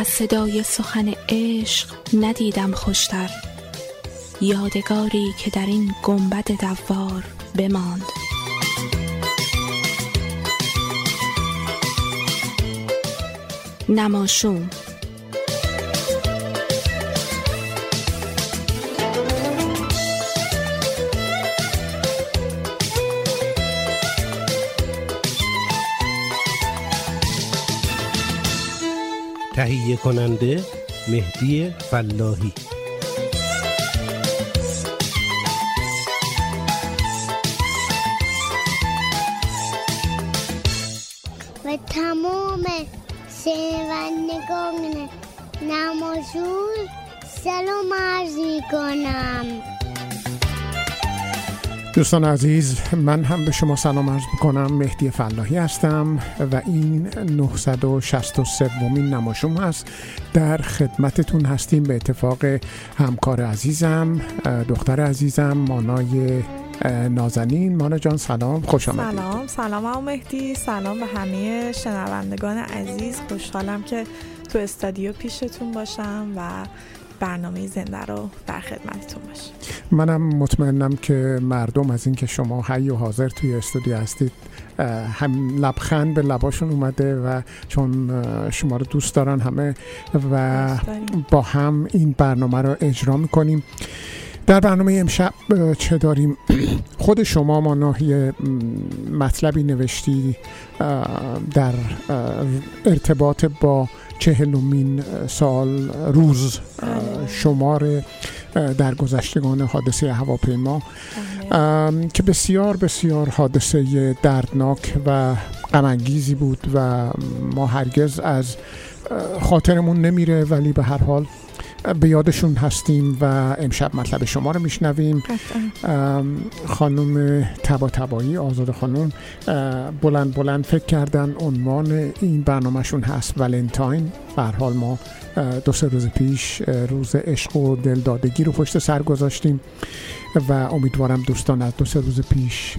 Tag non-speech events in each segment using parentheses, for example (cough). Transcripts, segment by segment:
از صدای سخن عشق ندیدم خوشتر. یادگاری که در این گنبد دوار بماند. نماشوم. تهیه کننده مهدی فلاحی. و تمام شنوندگان نمازون سلام عرض می کنم دوستان عزیز من هم به شما سلام عرض می‌کنم. مهدی فلاحی هستم و این 963 ومین نماشوم هست در خدمتتون هستیم. به اتفاق همکار عزیزم دختر عزیزم مانای نازنین. مانا جان سلام. خوش آمدید. سلام. سلام مهدی. سلام به همه شنوندگان عزیز. خوشحالم که تو استادیو پیشتون باشم و برنامه زنده رو در خدمتتون باشم منم مطمئنم که مردم از اینکه شما حی و حاضر توی استودیو هستید هم لبخند به لباشون اومده و چون شما رو دوست دارن همه و با هم این برنامه رو اجرا می‌کنیم. در برنامه امشب چه داریم؟ (clears throat) خود شما ما ناحیه مطلبی نوشتی در ارتباط با چهلمین سال روز شمار در گذشتگان حادثه هواپیما که بسیار بسیار حادثه دردناک و غمانگیزی بود و ما هرگز از خاطرمون نمیره ولی به هر حال به یادشون هستیم و امشب مطلب شما رو میشنویم. خانم تبا تبایی آزاد خانم بلند بلند فکر کردن عنوان این برنامهشون هست ولنتاین. حال ما دو سه روز پیش روز عشق و دلدادگی رو پشت سر گذاشتیم و امیدوارم دوستان از دو سه روز پیش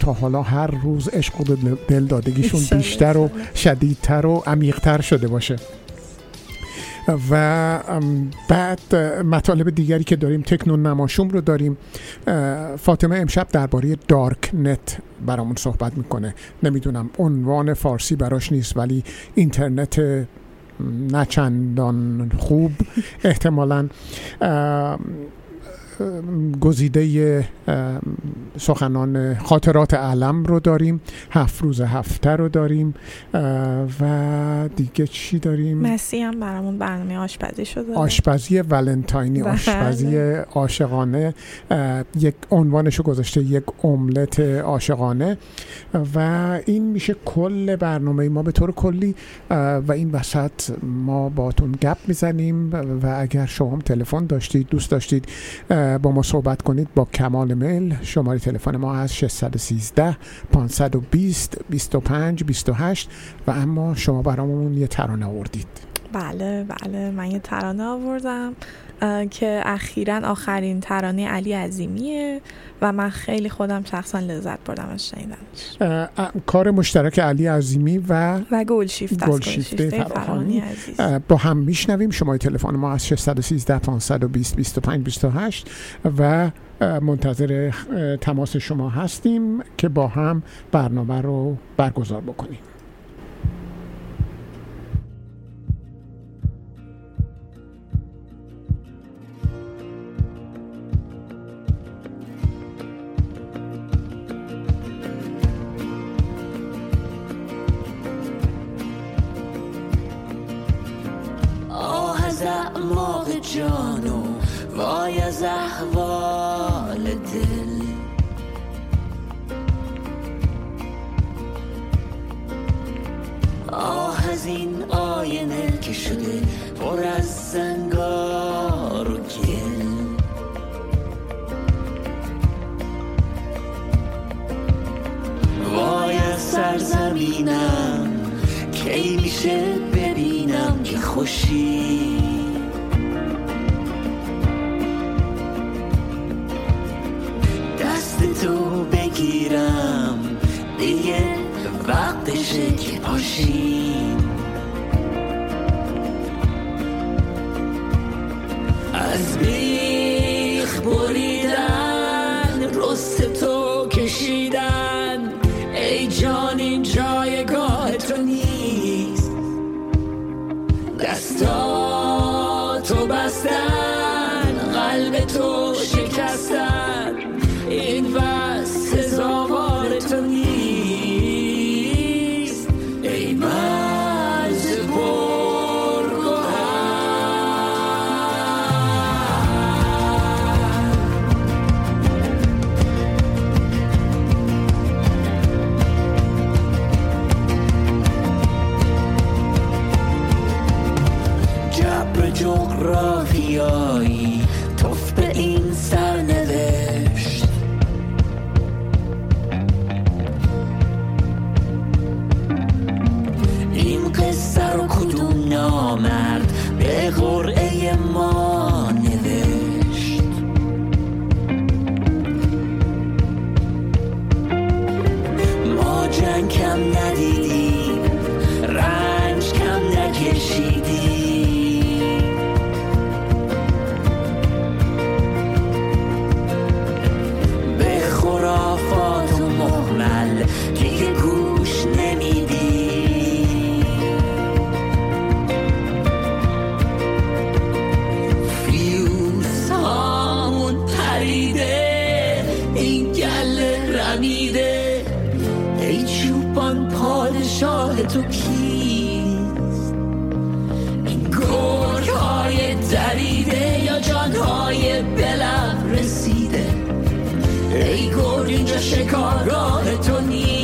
تا حالا هر روز عشق و دلدادگیشون بیشتر و شدیدتر و عمیقتر شده باشه. و بعد مطالب دیگری که داریم تکنون نماشوم رو داریم. فاطمه امشب درباره دارک نت برامون صحبت می‌کنه. نمی‌دونم عنوان فارسی براش نیست ولی اینترنت نچندان خوب احتمالا. گزیده سخنان خاطرات علم رو داریم هفت روز هفته رو داریم و دیگه چی داریم؟ مسی هم برامون برنامه آشپزی شده. آشپزی ولنتاینی آشپزی عاشقانه یک عنوانش رو گذاشته یک املت عاشقانه. و این میشه کل برنامه. ما به طور کلی و این وسط ما باتون گپ می‌زنیم. و اگر شما هم تلفن داشتید دوست داشتید با ما صحبت کنید با کمال میل شماره تلفن ما از 613 520 25 28 و اما شما برامون یه ترانه آوردید. بله بله من یه ترانه آوردم که اخیرا آخرین ترانه علی عظیمیه و من خیلی خودم شخصا لذت بردم از شنیدنش. کار مشترک علی عظیمی و و گلشیفته گلشیفته فراخانی با هم میشنویم. شماره تلفن ما از 613 520 25 28 و منتظر تماس شما هستیم که با هم برنامه رو برگزار بکنیم. اعماق جانو وای از احوال دل. آه از این آینه که شده پر از زنگار و گل. وای از سرزمینم کی میشه ببینم که خوشی؟ تو بگیرم. دیگه وقتشه که پاشیم. از بیخ بریدن رست تو کشیدن. ای جان این جایگاه تو نیست. دستاتو ای گرگ اینجا شکارگاه تو نیست.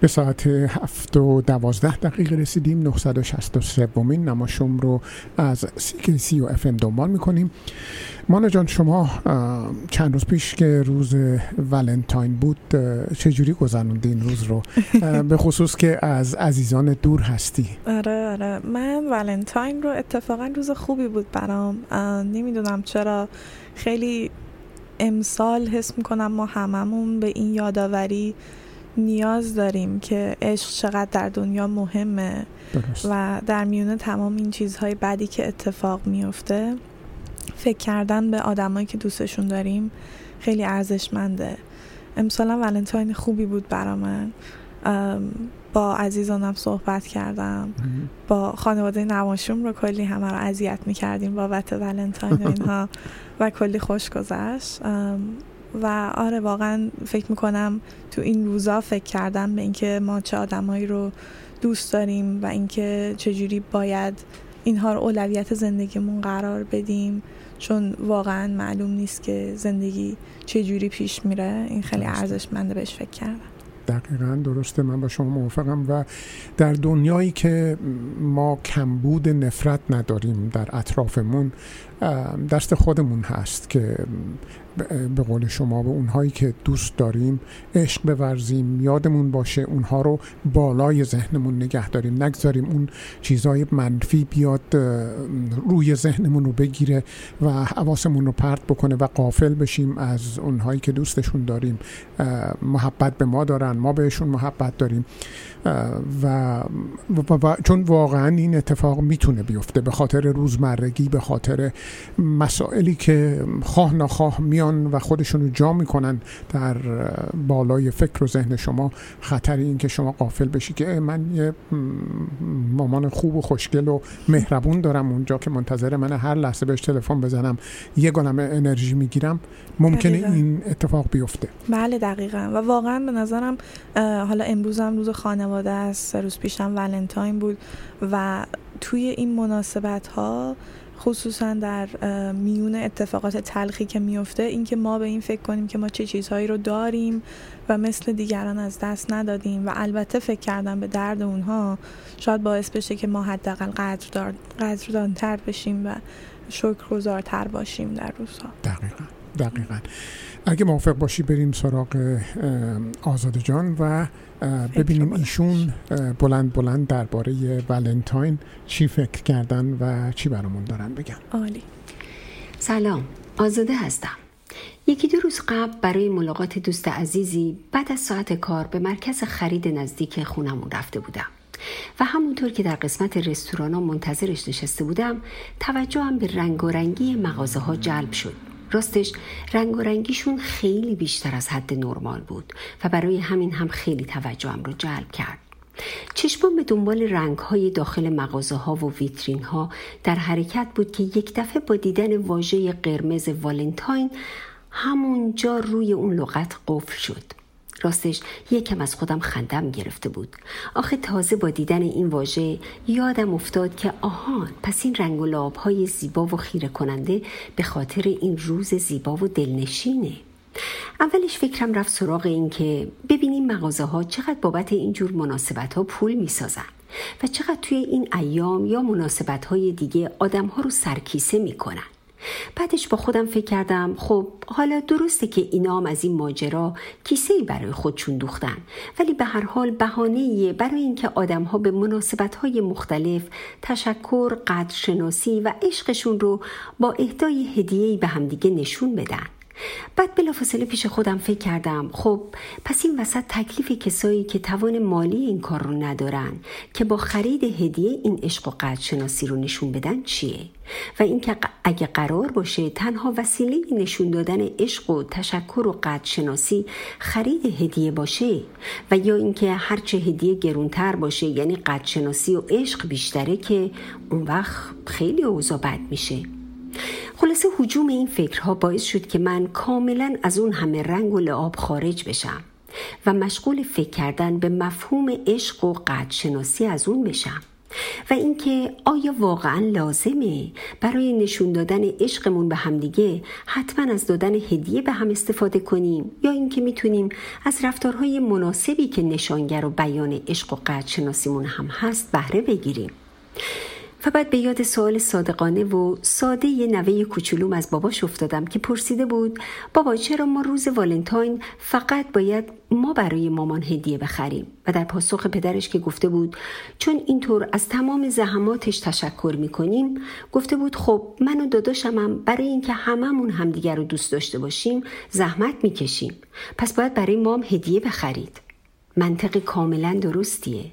به ساعت هفت و دوازده دقیقه رسیدیم. 963 بومین نماشوم رو از سی و اف ام دنبال می‌کنیم. مانا جان شما چند روز پیش که روز ولنتاین بود چجوری گذروندی این روز رو؟ (laughs) به خصوص که از عزیزان دور هستی. آره آره. من ولنتاین رو اتفاقا روز خوبی بود برام. نمی‌دونم چرا. خیلی امسال حس می‌کنم ما هممون به این یادآوری نیاز داریم که عشق چقدر در دنیا مهمه درست. و در میونه تمام این چیزهای بدی که اتفاق میفته فکر کردن به آدمایی که دوستشون داریم خیلی ارزشمنده. امسالم ولنتاین خوبی بود برا من. با عزیزانم صحبت کردم. با خانواده نماشوم رو کلی همه رو اذیت می‌کردیم بابت ولنتاین و اینها (laughs) و کلی خوش گذشت. و آره واقعا فکر می‌کنم تو این روزا فکر کردم به اینکه ما چه آدمایی رو دوست داریم و اینکه چجوری باید اینها رو اولویت زندگیمون قرار بدیم. چون واقعا معلوم نیست که زندگی چجوری پیش میره. این خیلی ارزشمنده بهش فکر کردم. دقیقا درسته من با شما موافقم و در دنیایی که ما کمبود نفرت نداریم در اطرافمون دست خودمون هست که به قول شما به اونهایی که دوست داریم عشق بورزیم یادمون باشه اونها رو بالای ذهنمون نگه داریم. نگذاریم اون چیزهای منفی بیاد روی ذهنمون رو بگیره و حواسمون رو پرت بکنه و قافل بشیم از اونهایی که دوستشون داریم. محبت به ما دارن ما بهشون محبت داریم. و, و, و چون واقعا این اتفاق می‌تونه بیفته به خاطر روزمرگی به خاطر مسائلی که خواه نخواه میان و خودشون رو جا می‌کنن در بالای فکر و ذهن شما. خطر این که شما قافل بشی که من یه مامان خوب و خوشگل و مهربون دارم اونجا که منتظر من هر لحظه بهش تلفن بزنم یه گلم انرژی می‌گیرم ممکنه دقیقا. این اتفاق بیفته. بله دقیقا. و واقعا به نظرم حالا امروز هم روز خانواده است روز پیشم ولنتاین بود و توی این مناسبت ها خصوصا در میون اتفاقات تلخی که میفته اینکه ما به این فکر کنیم که ما چه چیزهایی رو داریم و مثل دیگران از دست ندادیم و البته فکر کردن به درد اونها شاید باعث بشه که ما حداقل قدردانتر بشیم و شکرگزارتر باشیم در روزها. دقیقا دقیقا. اگه موافق باشی بریم سراغ آزاده جان و ببینیم ایشون بلند بلند درباره ولنتاین چی فکر کردن و چی برامون دارن بگن. عالی. سلام. آزاده هستم. یکی دو روز قبل برای ملاقات دوست عزیزی بعد از ساعت کار به مرکز خرید نزدیک خونمون رفته بودم و همونطور که در قسمت رستوران ها منتظرش نشسته بودم توجهم به رنگ و رنگی مغازه ها جلب شد. راستش رنگ و رنگیشون خیلی بیشتر از حد نرمال بود و برای همین هم خیلی توجهم رو جلب کرد. چشمان به دنبال رنگ های داخل مغازه ها و ویترین ها در حرکت بود که یک دفعه با دیدن واژه قرمز والنتاین همونجا روی اون لغت قفل شد. راستش یکم از خودم خندم گرفته بود آخه تازه با دیدن این واژه یادم افتاد که آهان پس این رنگ و لعاب های زیبا و خیره کننده به خاطر این روز زیبا و دلنشینه اولش فکرم رفت سراغ این که ببینیم مغازه ها چقدر بابت اینجور مناسبت ها پول می سازن و چقدر توی این ایام یا مناسبت های دیگه آدم ها رو سرکیسه می کنن. بعدش با خودم فکر کردم خب حالا درسته که اینا هم از این ماجرا کیسه برای خودشون دوختن. ولی به هر حال بهانه برای اینکه آدم ها به مناسبت های مختلف تشکر، قدرشناسی و عشقشون رو با اهدای هدیه‌ای به همدیگه نشون بدن. بعد بلافاصله پیش خودم فکر کردم خب پس این وسط تکلیف کسایی که توان مالی این کار رو ندارن که با خرید هدیه این عشق و قدرشناسی رو نشون بدن چیه؟ و اینکه اگه قرار باشه تنها وسیله نشون دادن عشق و تشکر و قدرشناسی خرید هدیه باشه و یا اینکه هرچه هدیه گرونتر باشه یعنی قدرشناسی و عشق بیشتره که اون وقت خیلی اوضاع بد میشه. خلاصه حجوم این فکرها باعث شد که من کاملا از اون همه رنگ و لعاب خارج بشم و مشغول فکر کردن به مفهوم عشق و قدرشناسی از اون بشم و اینکه آیا واقعا لازمه برای نشون دادن عشقمون به همدیگه حتما از دادن هدیه به هم استفاده کنیم یا اینکه می‌تونیم از رفتارهای مناسبی که نشانگر و بیان عشق و قدرشناسیمون هم هست بهره بگیریم؟ بعد به یاد سوال صادقانه و ساده یه نوه کوچولوم از باباش افتادم که پرسیده بود بابا چرا ما روز والنتاین فقط باید ما برای مامان هدیه بخریم؟ و در پاسخ پدرش که گفته بود چون اینطور از تمام زحماتش تشکر می‌کنیم گفته بود خب من و داداشمم برای اینکه هممون همدیگر رو دوست داشته باشیم زحمت می‌کشیم. پس باید برای مام هدیه بخرید. منطق کاملا درستیه.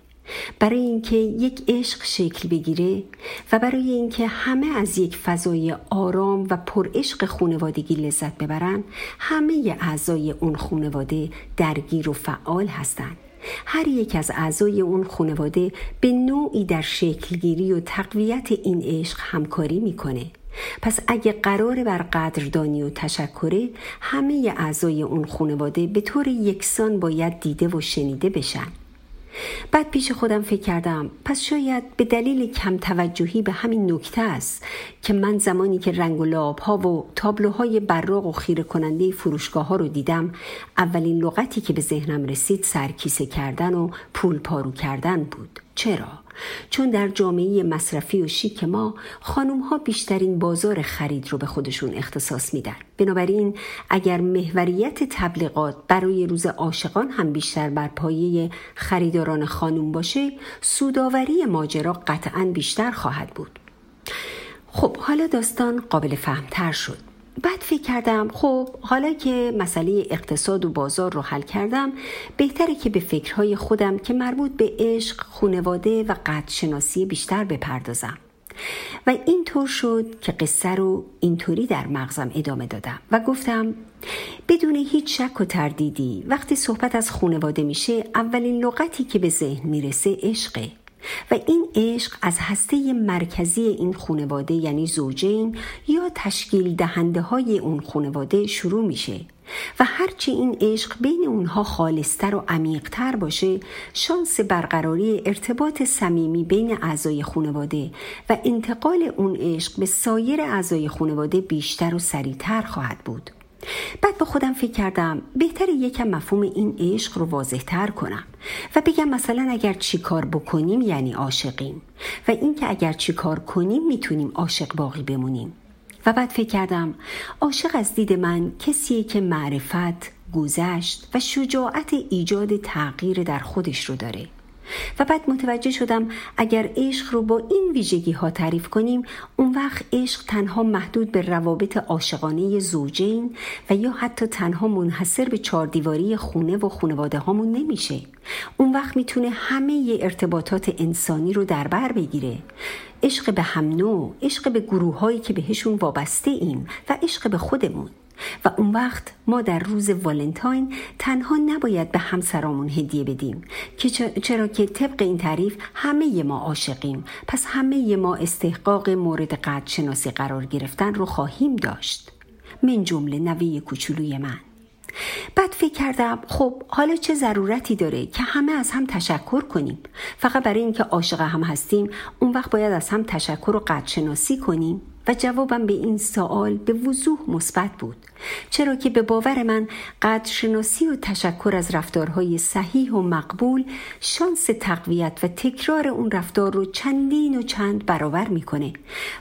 برای اینکه یک عشق شکل بگیره و برای اینکه همه از یک فضای آرام و پر عشق خونوادگی لذت ببرن همه اعضای اون خونواده درگیر و فعال هستند هر یک از اعضای اون خونواده به نوعی در شکلگیری و تقویت این عشق همکاری می‌کنه. پس اگه قرار بر قدردانی و تشکره همه اعضای اون خونواده به طور یکسان باید دیده و شنیده بشن. بعد پیش خودم فکر کردم پس شاید به دلیل کم توجهی به همین نکته است که من زمانی که رنگ و لعاب ها و تابلوهای براق و خیره کننده فروشگاه ها رو دیدم اولین لغتی که به ذهنم رسید سرکیسه کردن و پول پارو کردن بود چرا؟ چون در جامعه مصرفی و شیک ما خانوم ها بیشترین بازار خرید رو به خودشون اختصاص میدن. بنابراین اگر محوریت تبلیغات برای روز عاشقان هم بیشتر بر پایه خریداران خانوم باشه سوداوری ماجرا قطعا بیشتر خواهد بود. خب حالا داستان قابل فهمتر شد. بعد فکر کردم خب حالا که مسئله اقتصاد و بازار رو حل کردم بهتره که به فکرهای خودم که مربوط به عشق، خونواده و قدرشناسی بیشتر بپردازم. و اینطور شد که قصه رو اینطوری در مغزم ادامه دادم و گفتم بدون هیچ شک و تردیدی وقتی صحبت از خونواده میشه اولین لغتی که به ذهن می‌رسه عشقه. و این عشق از هسته مرکزی این خانواده یعنی زوجین یا تشکیل دهنده های اون خانواده شروع میشه. و هرچی این عشق بین اونها خالصتر و عمیقتر باشه شانس برقراری ارتباط صمیمی بین اعضای خانواده و انتقال اون عشق به سایر اعضای خانواده بیشتر و سریعتر خواهد بود. بعد با خودم فکر کردم بهتر یکم مفهوم این عشق رو واضح تر کنم و بگم مثلا اگر چی کار بکنیم یعنی عاشقیم و اینکه اگر چی کار کنیم می‌تونیم عاشق باقی بمونیم. و بعد فکر کردم عاشق از دید من کسیه که معرفت گذشت و شجاعت ایجاد تغییر در خودش رو داره. و بعد متوجه شدم اگر عشق رو با این ویژگی ها تعریف کنیم اون وقت عشق تنها محدود به روابط عاشقانه زوجین و یا حتی تنها منحصر به چاردیواری خونه و خونواده هامون نمیشه. اون وقت می‌تونه همه ارتباطات انسانی رو در بر بگیره. عشق به هم نوع عشق به گروه هایی که بهشون وابسته ایم و عشق به خودمون. و اون وقت ما در روز والنتاین تنها نباید به همسرامون هدیه بدیم که چرا که طبق این تعریف همه ما عاشقیم. پس همه ما استحقاق مورد قدر شناسی قرار گرفتن رو خواهیم داشت. من جمله نوه کوچولوی من. بعد فکر کردم خب حالا چه ضرورتی داره که همه از هم تشکر کنیم؟ فقط برای اینکه عاشق هم هستیم اون وقت باید از هم تشکر و قدرشناسی کنیم؟ و جوابم به این سوال به وضوح مثبت بود. چرا که به باور من قدرشناسی و تشکر از رفتارهای صحیح و مقبول شانس تقویت و تکرار اون رفتار رو چندین و چند برابر می‌کنه.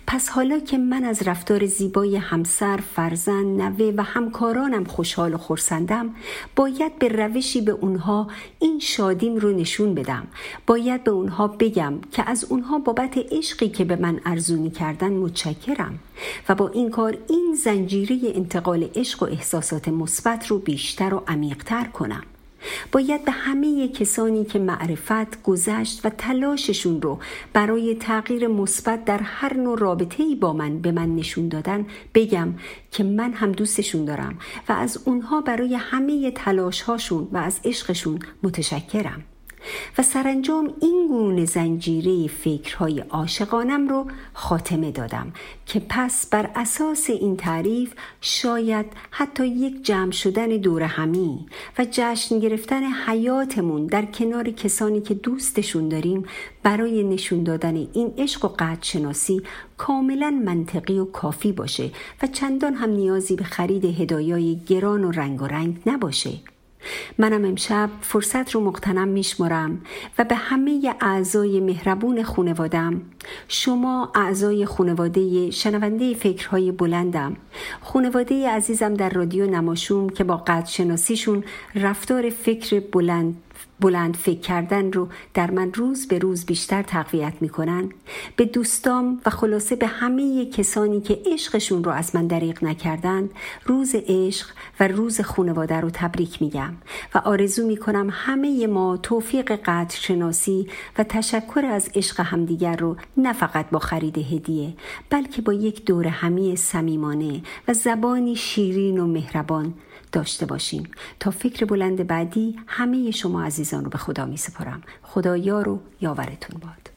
پس حالا که من از رفتار زیبای همسر فرزند نوه و همکارانم خوشحال و خورسندم باید به روشی به اونها این شادیم رو نشون بدم. باید به اونها بگم که از اونها بابت عشقی که به من ارزونی کردن متشکرم. و با این کار این زنجیره انتقال عشق و احساسات مثبت رو بیشتر و عمیقتر کنم. باید به همه کسانی که معرفت گذشت و تلاششون رو برای تغییر مثبت در هر نوع رابطه ای با من به من نشون دادن بگم که من هم دوستشون دارم و از اونها برای همه تلاش هاشون و از عشقشون متشکرم. و سرانجام این گونه زنجیره فکرهای عاشقانم رو خاتمه دادم که پس بر اساس این تعریف شاید حتی یک جمع شدن دور همی و جشن گرفتن حیاتمون در کنار کسانی که دوستشون داریم برای نشون دادن این عشق و قدر شناسی کاملا منطقی و کافی باشه و چندان هم نیازی به خرید هدایای گران و رنگ و رنگ نباشه. منم امشب فرصت رو مقتنم میشمرم و به همه اعضای مهربون خونوادم. شما اعضای خونواده شنونده فکرهای بلندم. خونواده عزیزم در رادیو نماشوم که با قد شناسیشون رفتار فکر بلند بلند فکر کردن رو در من روز به روز بیشتر تقویت می‌کنن. به دوستام و خلاصه به همه کسانی که عشقشون رو از من دریغ نکردند روز عشق و روز خانواده رو تبریک میگم و آرزو می‌کنم همه ما توفیق قدر شناسی و تشکر از عشق همدیگر رو نه فقط با خرید هدیه بلکه با یک دور همی صمیمانه و زبانی شیرین و مهربان داشته باشیم. تا فکر بلند بعدی همه شما عزیزان رو به خدا می سپارم. خدا یار و یاورتون باد.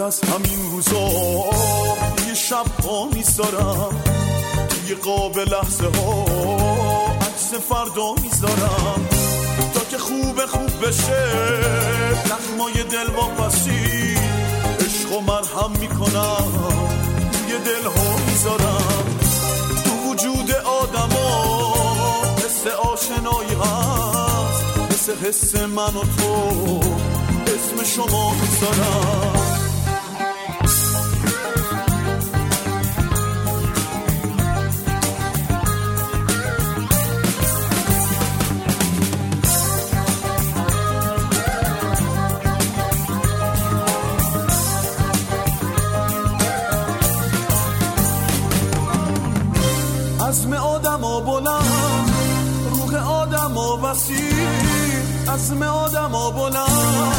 از همین روزا یه شب ها می‌ذارم توی قاب لحظه ها عکس فردا می‌ذارم. تا که خوب خوب بشه زخمای دل واپسی. عشق و مرهم می‌کنم توی دل ها می‌ذارم. تو وجود آدما حس آشنایی هست. مثل حس من و تو اسم شما می‌ذارم. عزم آدم ها بلند.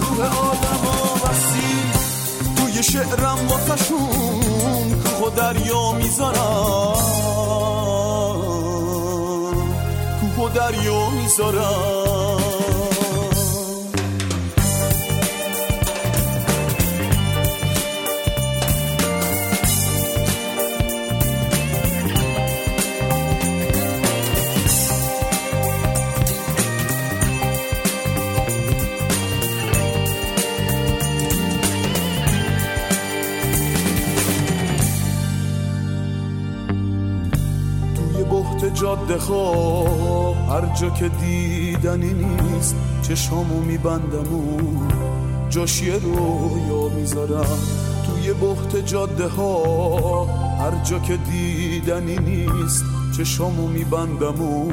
روح آدم ها وسیع توی شعرم واسشون و دریا می‌ذارم. کوه دریا می‌ذارم. جاده هر جا که دیدنی نیست چشامو میبندم و جاش یه رویا می‌ذارم. توی بحت جاده ها هر جا که دیدنی نیست چشامو میبندم و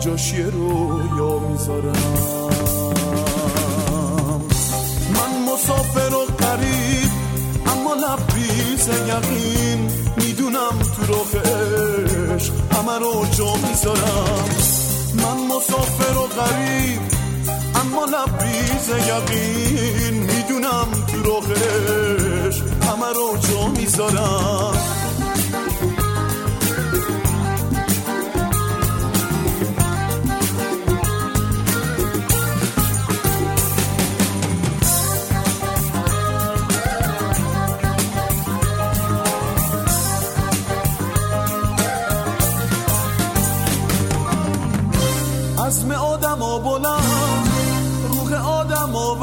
جاش یه رویا می‌ذارم. همه رو جا می‌ذارم. من مسافر و غریب اما لبریز یقین. می‌دونم تو عشق همه رو جا می‌ذارم.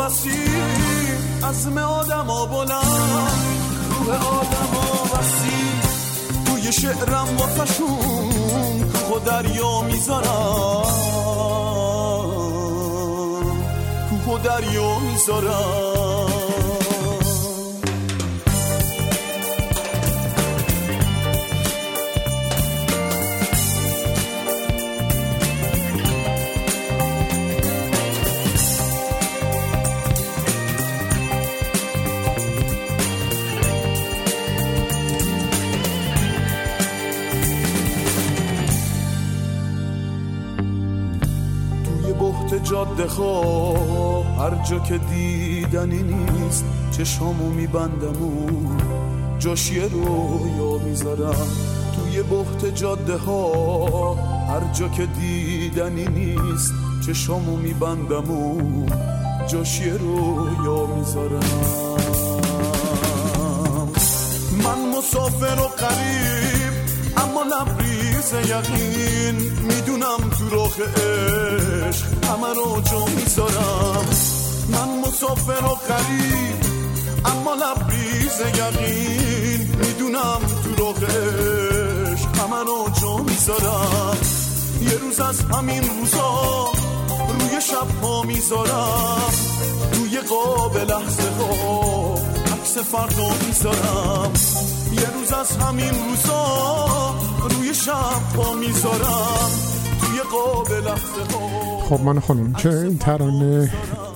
وسیع عزم آدم ها بلند. روح آدم ها وسیع توی شعرم واسشون کوه و دریا می‌ذارم. کوه و دریا می‌ذارم. ها هر جا که دیدنی نیست چشامو میبندم و جاش یه رویا می‌ذارم. توی بحت جاده ها هر جا که دیدنی نیست چشامو میبندم و جاش یه رویا می‌ذارم. من مسافر و قریب لبریز یقین می‌دونم تو راه عشق همه رو جا می‌ذارم. من مسافر و قریب اما لبریز یقین می‌دونم تو راه عشق همه رو جا می‌ذارم. یه روز از همین روزا روی شب ها می‌ذارم. روی قاب لحظه ها عکس فردا می‌ذارم. یه روز از همین روزا شب ها می‌ذارم توی قاب لحظه ها. خب من خانم چه این ترانه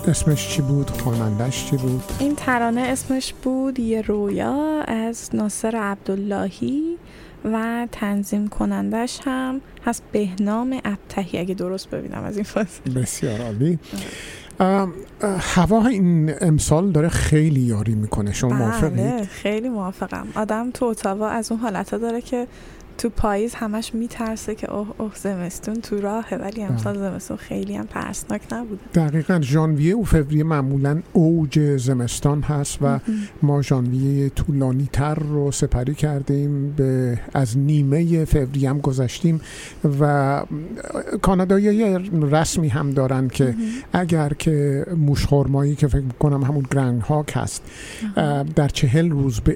اسمش چی بود؟ خوانندش چی بود؟ این ترانه اسمش بود یه رویا از ناصر عبداللهی و تنظیم کنندش هم هست بهنام ابتهی اگه درست ببینم از این فاصله بسیار عالی. هوا این امسال داره خیلی یاری می‌کنه شما بله موافقید؟ خیلی موافقم. آدم تو اتاوا از اون حالت داره که تو پاییز همش میترسه که اوه اوه زمستون تو راهه. ولی امسال زمستون خیلی هم ترسناک نبوده. دقیقا ژانویه و فوریه معمولا اوج زمستان هست و ما ژانویه طولانی تر رو سپری کردیم به از نیمه فوریه هم گذشتیم و کانادایی یه رسمی هم دارن که اگر که موشخورمایی که فکر کنم همون گرند هاک هست در چهل روز به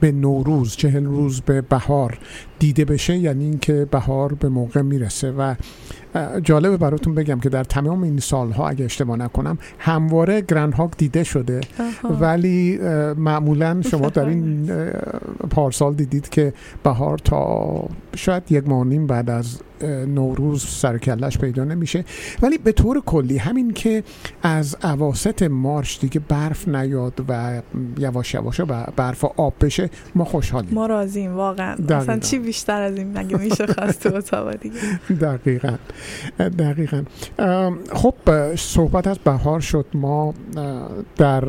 به نوروز چهل روز به بهار دیده بشه یعنی اینکه بهار به موقع می‌رسه. و جالبه براتون بگم که در تمام این سالها اگه اشتباه نکنم همواره گرند هاک دیده شده. آها. ولی معمولا شما در این پارسال دیدید که بهار تا شاید یک ماه و نیم بعد از نوروز سرکلش پیدا نمیشه. ولی به طور کلی همین که از اواسط مارچ دیگه برف نیاد و یواش یواش ب- برف و آب بشه ما خوشحالیم. ما راضیم واقعا. اصلا چی بیشتر از این مگه میشه خواست تو دیگه؟ (laughs) دقیقا. دقیقا. خب صحبت از بهار شد. ما در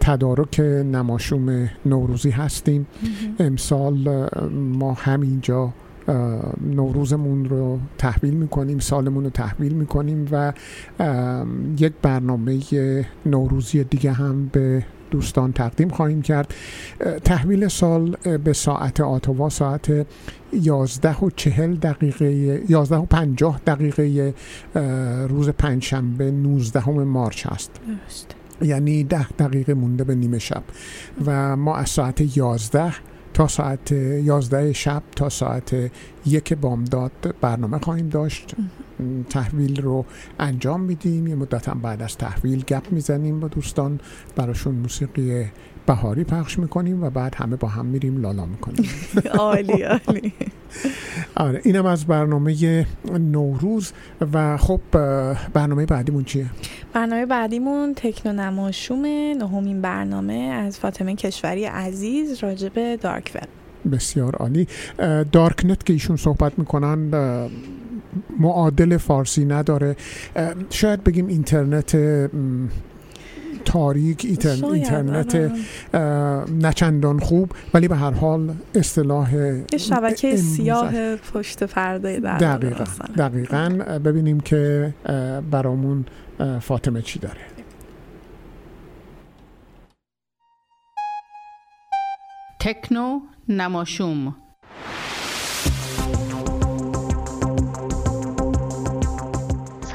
تدارک نماشوم نوروزی هستیم. امسال ما همینجا نوروزمون رو تحویل می‌کنیم سالمون رو تحویل می‌کنیم و یک برنامه نوروزی دیگه هم به دوستان تقدیم خواهیم کرد. تحویل سال به ساعت آتوا ساعت 11 و 40 دقیقه 11 و 50 دقیقه روز پنجشنبه 19 مارچ است. یعنی ده دقیقه مونده به نیمه شب. و ما از ساعت 11 تا ساعت 11 شب تا ساعت یک بامداد برنامه خواهیم داشت. تحویل رو انجام میدیم. یه مدت هم بعد از تحویل گپ می‌زنیم با دوستان. براشون موسیقی بهاری پخش می‌کنیم و بعد همه با هم میریم لالا می‌کنیم. (laughs) عالی عالی. آره اینم از برنامه نوروز و خب برنامه بعدیمون چیه؟ برنامه بعدیمون تکنو نماشوم نهمین برنامه از فاطمه کشوری عزیز راجب دارک وب. بسیار عالی. دارکنت که ایشون صحبت می‌کنن معادل فارسی نداره. شاید بگیم اینترنت تاریک اینترنت نچندان خوب. ولی به هر حال اصطلاح شبکه سیاه پشت پرده در دقیقا, دقیقا. ببینیم که برامون فاطمه چی داره. تکنو نماشوم.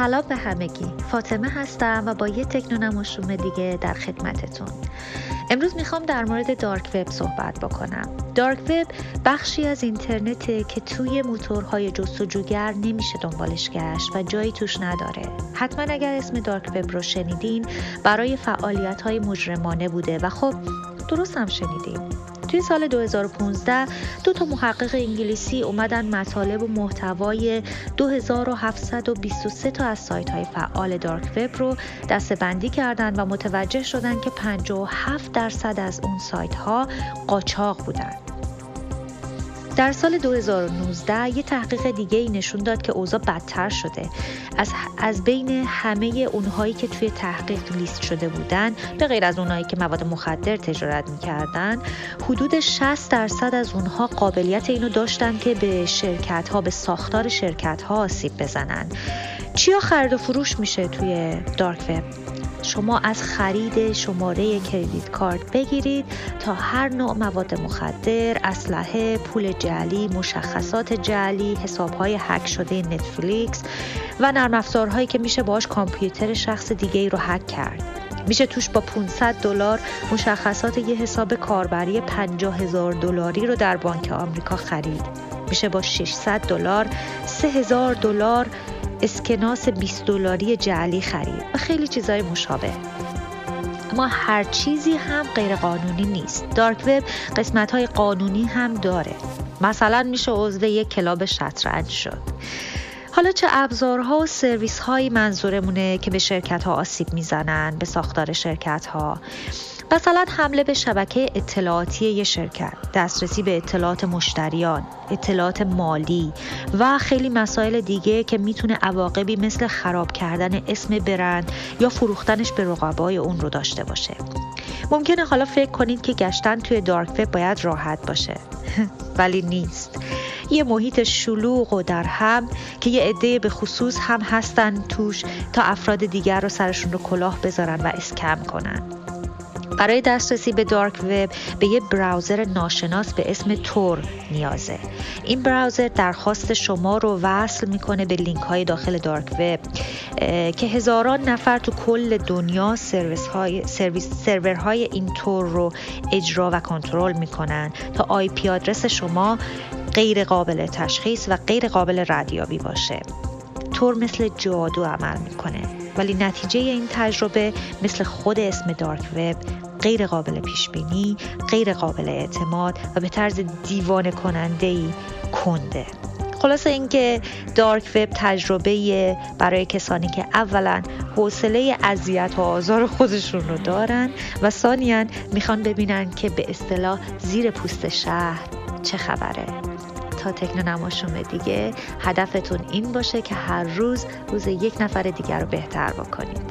سلام به همگی. فاطمه هستم و با یه تکنو نماشوم دیگه در خدمتتون. امروز می‌خوام در مورد دارک وب صحبت بکنم. دارک وب بخشی از اینترنته که توی موتورهای جستجوگر نمیشه دنبالش گشت و جایی توش نداره. حتما اگر اسم دارک وب رو شنیدین برای فعالیت های مجرمانه بوده و خب درست هم شنیدیم توی سال 2015 دو تا محقق انگلیسی اومدن مطالب و محتوای 2723 تا از سایت های فعال دارک وب رو دسته بندی کردن و متوجه شدن که 57 درصد از اون سایت ها قاچاق بودن. در سال 2019 یه تحقیق دیگه ای نشون داد که اوضاع بدتر شده. از, از بین همه اونهایی که توی تحقیق لیست شده بودن به غیر از اونهایی که مواد مخدر تجارت می‌کردن حدود 60 درصد از اونها قابلیت اینو داشتن که به شرکت ها به ساختار شرکت ها آسیب بزنن. چیا خرید و فروش میشه توی دارک وب؟ شما از خرید شماره کردیت کارت بگیرید تا هر نوع مواد مخدر، اسلحه، پول جعلی، مشخصات جعلی، حسابهای هک شده نتفلیکس و نرم افزارهایی که میشه باش کامپیوتر شخص دیگه ای رو هک کرد. میشه توش با 500 دلار مشخصات یه حساب کاربری 50 هزار دلاری رو در بانک آمریکا خرید. میشه با 600 دلار 3000 دلار اسکناس 20 دلاری جعلی خرید و خیلی چیزای مشابه اما هر چیزی هم غیر قانونی نیست دارک وب قسمت های قانونی هم داره مثلا میشه عضو یک کلاب شطرنج شد. حالا چه ابزارها و سرویس هایی منظورمونه که به شرکت ها آسیب می‌زنن به ساختار شرکت ها مثلا حمله به شبکه اطلاعاتی یه شرکت. دسترسی به اطلاعات مشتریان اطلاعات مالی و خیلی مسائل دیگه که می‌تونه عواقبی مثل خراب کردن اسم برند یا فروختنش به رقبای اون رو داشته باشه. ممکنه حالا فکر کنید که گشتن توی دارک وب باید راحت باشه. (laughs) ولی نیست. یه محیط شلوغ و در هم که یه عده به خصوص هم هستن توش تا افراد دیگر رو سرشون رو کلاه بذارن و اسکم کنن. برای دسترسی به دارک وب به یه براوزر ناشناس به اسم تور نیازه. این براوزر درخواست شما رو وصل می‌کنه به لینک های داخل دارک وب که هزاران نفر تو کل دنیا سرویس های سرویس سرورهای این تور رو اجرا و کنترل می‌کنن تا IP آدرس شما غیر قابل تشخیص و غیر قابل ردیابی باشه. تور مثل جادو عمل می‌کنه ولی نتیجه این تجربه مثل خود اسم dark web غیر قابل پیش بینی، غیر قابل اعتماد و به طرز دیوانه کننده ای کنده. خلاصه اینکه دارک وب تجربه برای کسانی که اولا حوصله اذیت و آزار خودشون رو دارن و ثانیا می‌خوان ببینن که به اصطلاح زیر پوست شهر چه خبره تا تکنو نماشوم دیگه. هدفتون این باشه که هر روز روز یک نفر دیگر رو بهتر بکنید.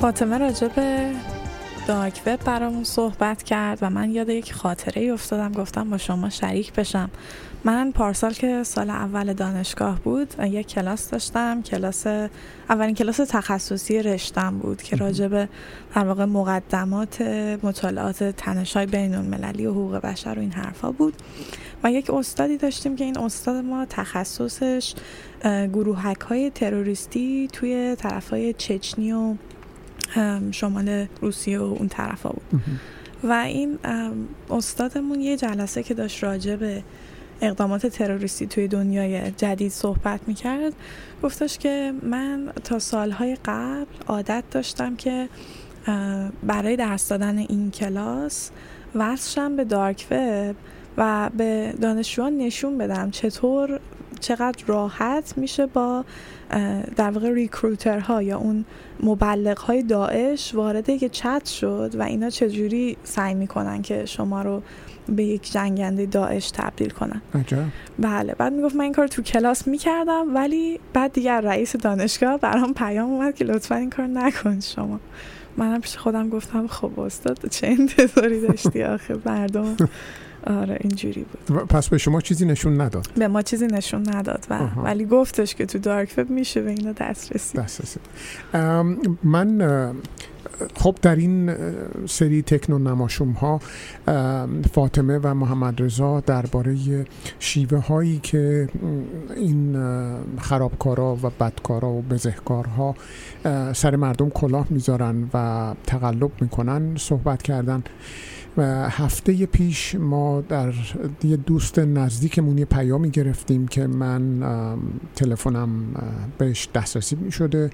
فاطمه راجع به دارک وب برامون صحبت کرد و من یاد یک خاطره ای افتادم. گفتم با شما شریک بشم. من پارسال که سال اول دانشگاه بود یک کلاس داشتم کلاس اولین کلاس تخصصی رشتم بود که راجع به در واقع مقدمات مطالعات تنشای بین المللی و حقوق بشر و این حرفا بود. و یک استادی داشتیم که این استاد ما تخصصش گروهک های تروریستی توی طرف های چچنی و شمال روسیه و اون طرفا بود. و این استادمون یه جلسه که داشت راجع به اقدامات تروریستی توی دنیای جدید صحبت می‌کرد. گفتش که من تا سالهای قبل عادت داشتم که برای درس دادن این کلاس وصلشم به دارک وب و به دانشجویان نشون بدم چطور چقدر راحت میشه با در واقع ریکروترها یا اون مبلغ های داعش وارد یک چت شد و اینا چجوری سعی می‌کنن که شما رو به یک جنگنده داعش تبدیل کنن. عجب. بله بعد می‌گفت من این کار تو کلاس می‌کردم ولی بعد دیگر رئیس دانشگاه برام پیام اومد که لطفا این کار نکن شما. منم پیش خودم گفتم خب استاد چه انتظاری داشتی آخه؟ مردم. آره اینجوری بود. پس به شما چیزی نشون نداد؟ به ما چیزی نشون نداد و ولی گفتش که تو دارک وب میشه به اینا دسترسی. دسترسی. من خب در این سری تکنو نماشوم ها فاطمه و محمد رضا درباره شیوه هایی که این خرابکارا و بدکارا و بزهکارها سر مردم کلاه می‌ذارن و تقلب می‌کنن صحبت کردن. و هفته پیش ما در یه دوست نزدیکمون یه پیامی گرفتیم که من تلفنم بهش دسترسی می شده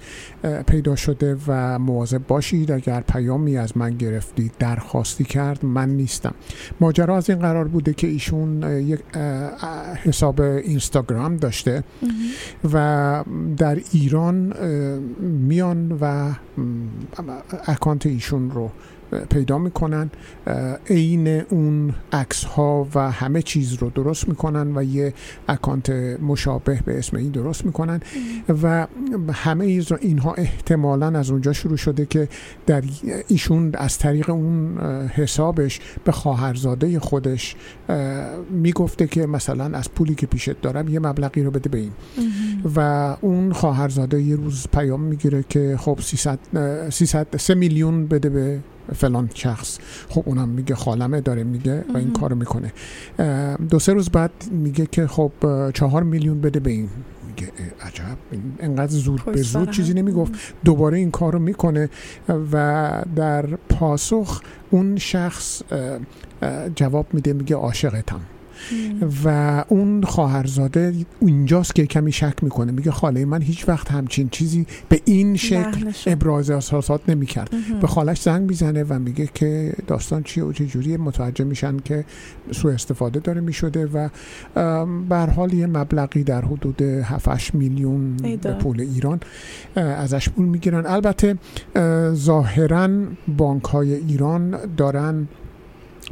پیدا شده و مواظب باشید اگر پیامی از من گرفتید درخواستی کرد من نیستم. ماجرا از این قرار بوده که ایشون یک حساب اینستاگرام داشته و در ایران میان و اکانت ایشون رو پیدا می‌کنن عین اون عکس ها و همه چیز رو درست می‌کنن و یه اکانت مشابه به اسم این درست می‌کنن. و همه اینها احتمالا از اونجا شروع شده که در ایشون از طریق اون حسابش به خواهرزاده خودش می‌گفته که مثلا از پولی که پیشت دارم یه مبلغی رو بده به این. و اون خواهرزاده یه روز پیام می‌گیره که خب 300 300 3 میلیون بده به فلان شخص. خب اونم میگه خالمه داره میگه و این کارو می‌کنه. دو سه روز بعد میگه که خب چهار میلیون بده به این. میگه عجب انقدر زود به زود چیزی نمی‌گفت. دوباره این کارو می‌کنه و در پاسخ اون شخص جواب میده میگه عاشقتم. و اون خواهرزاده اونجاست که کمی شک می‌کنه. میگه خاله من هیچ وقت همچین چیزی به این شکل ابراز احساسات نمی‌کرد. به خالش زنگ می‌زنه و میگه که داستان چیه و چه جوری متوجه میشن که سوء استفاده داره می‌شده و به حال یه مبلغی در حدود 7 میلیون به پول ایران ازش پول می‌گیرن. البته ظاهرا بانک های ایران دارن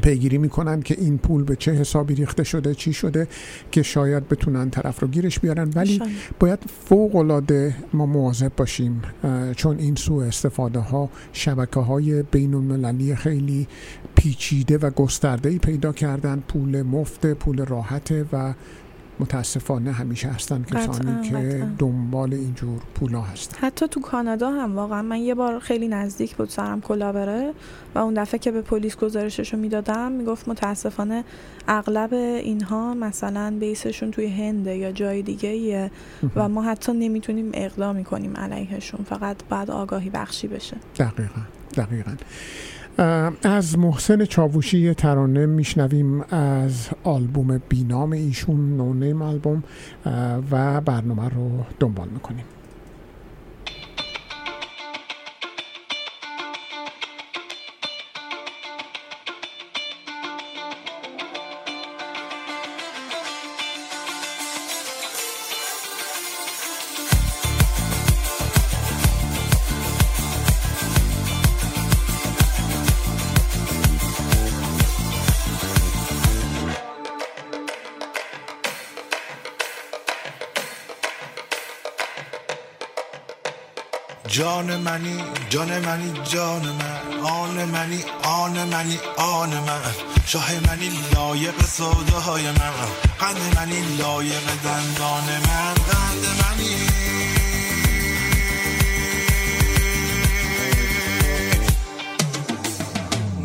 پیگیری می‌کنن که این پول به چه حسابی ریخته شده چی شده که شاید بتونن طرف رو گیرش بیارن. ولی باید فوق العاده ما مواظب باشیم چون این سوء استفاده ها شبکه های بین المللی خیلی پیچیده و گسترده ای پیدا کردن. پول مفت پول راحته و متاسفانه همیشه هستن کسانی که دنبال اینجور پولا هستن. حتی تو کانادا هم واقعا من یه بار خیلی نزدیک بود سرم کلا بره و اون دفعه که به پلیس گزارشش رو می‌دادم می‌گفت متاسفانه اغلب اینها مثلا بیسشون توی هنده یا جای دیگه ایه و ما حتی نمی‌تونیم اقدامی کنیم علیهشون فقط بعد آگاهی بخشی بشه. دقیقا دقیقا. از محسن چاووشی ترانه میشنویم از آلبوم بینام ایشون نونیم آلبوم و برنامه رو دنبال می‌کنیم. جان منی جان من آن منی آن منی آن من. شاه منی لایق های من. قند منی لایق دندان من. قند منی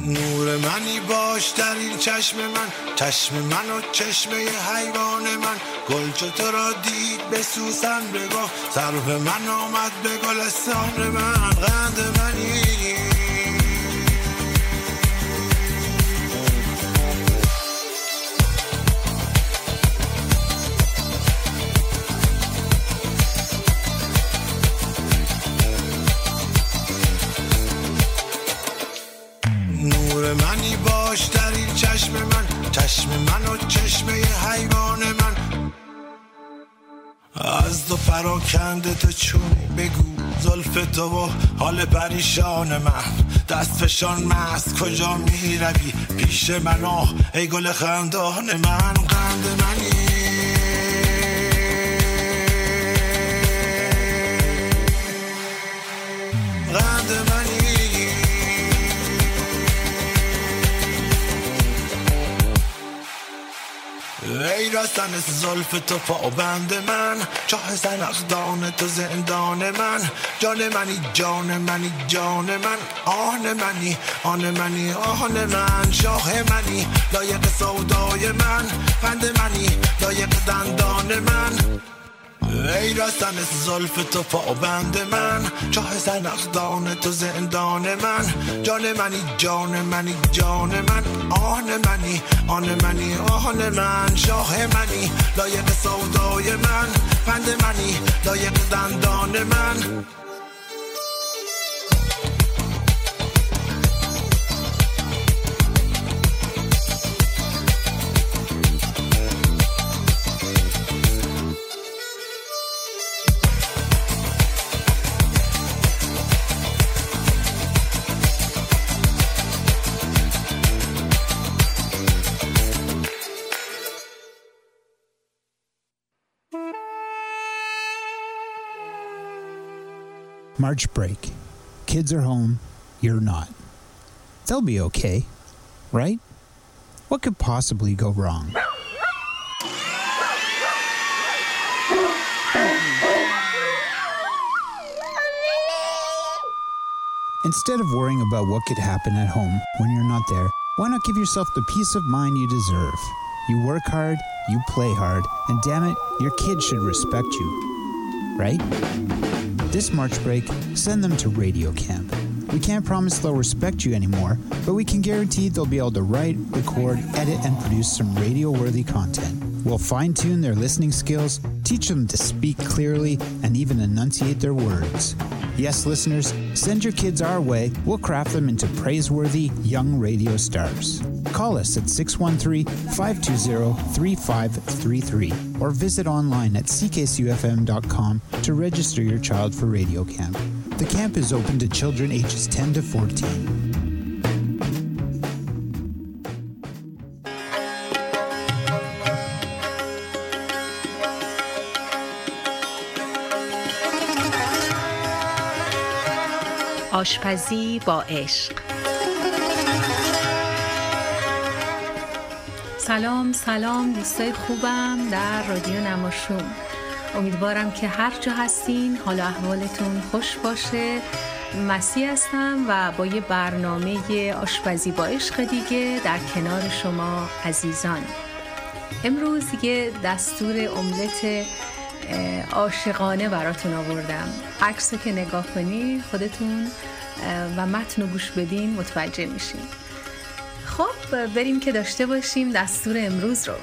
نور منی باش در این چشم من. چشم من و چشم حیوان من. گل تو را دید به سوسن بگاه سرو من آمد به گلستان من. قند منی. تو چونی بگو زلف تو و حال پریشان من. دست فشان مست کجا می روی پیش من آه ای گل خندان من. قند منی. رستن زلف تو بند من. چاه زنخدان تو زندان من. جان منی جان منی جان من. آن منی آن منی آن من. شاه منی لایق سودای من. بند منی لایق دندان من. ای رستن زلف تو بند من. چاه زنخدان تو زندان من. جان منی جان منی جان من. آن منی آن منی آن من. شاه منی لایق سودای من. بند منی لایق دندان من. March break. Kids are home, you're not. They'll be okay, right? What could possibly go wrong? Instead of worrying about what could happen at home when you're not there, why not give yourself the peace of mind you deserve? You work hard, you play hard, and damn it, your kids should respect you. Right? This March break, send them to Radio Camp. We can't promise they'll respect you anymore, but we can guarantee they'll be able to write, record, edit, and produce some radio worthy content. We'll fine tune their listening skills, teach them to speak clearly, and even enunciate their words. Yes, listeners, send your kids our way. We'll craft them into praiseworthy young radio stars. Call us at 613 520 3533 or visit online at ckcufm.com to register your child for Radio Camp. The camp is open to children ages 10 to 14. آشپزی با عشق. سلام سلام دوستای خوبم در رادیو نماشون امیدوارم که هر جا هستین حال احوالتون خوش باشه. مسیح هستم و با یه برنامه آشپزی با عشق دیگه در کنار شما عزیزان. امروز یه دستور املت عاشقانه براتون آوردم. عکس که نگاه کنی خودتون و متن و گوش بدین متوجه میشین. خب بریم که داشته باشیم دستور امروز رو.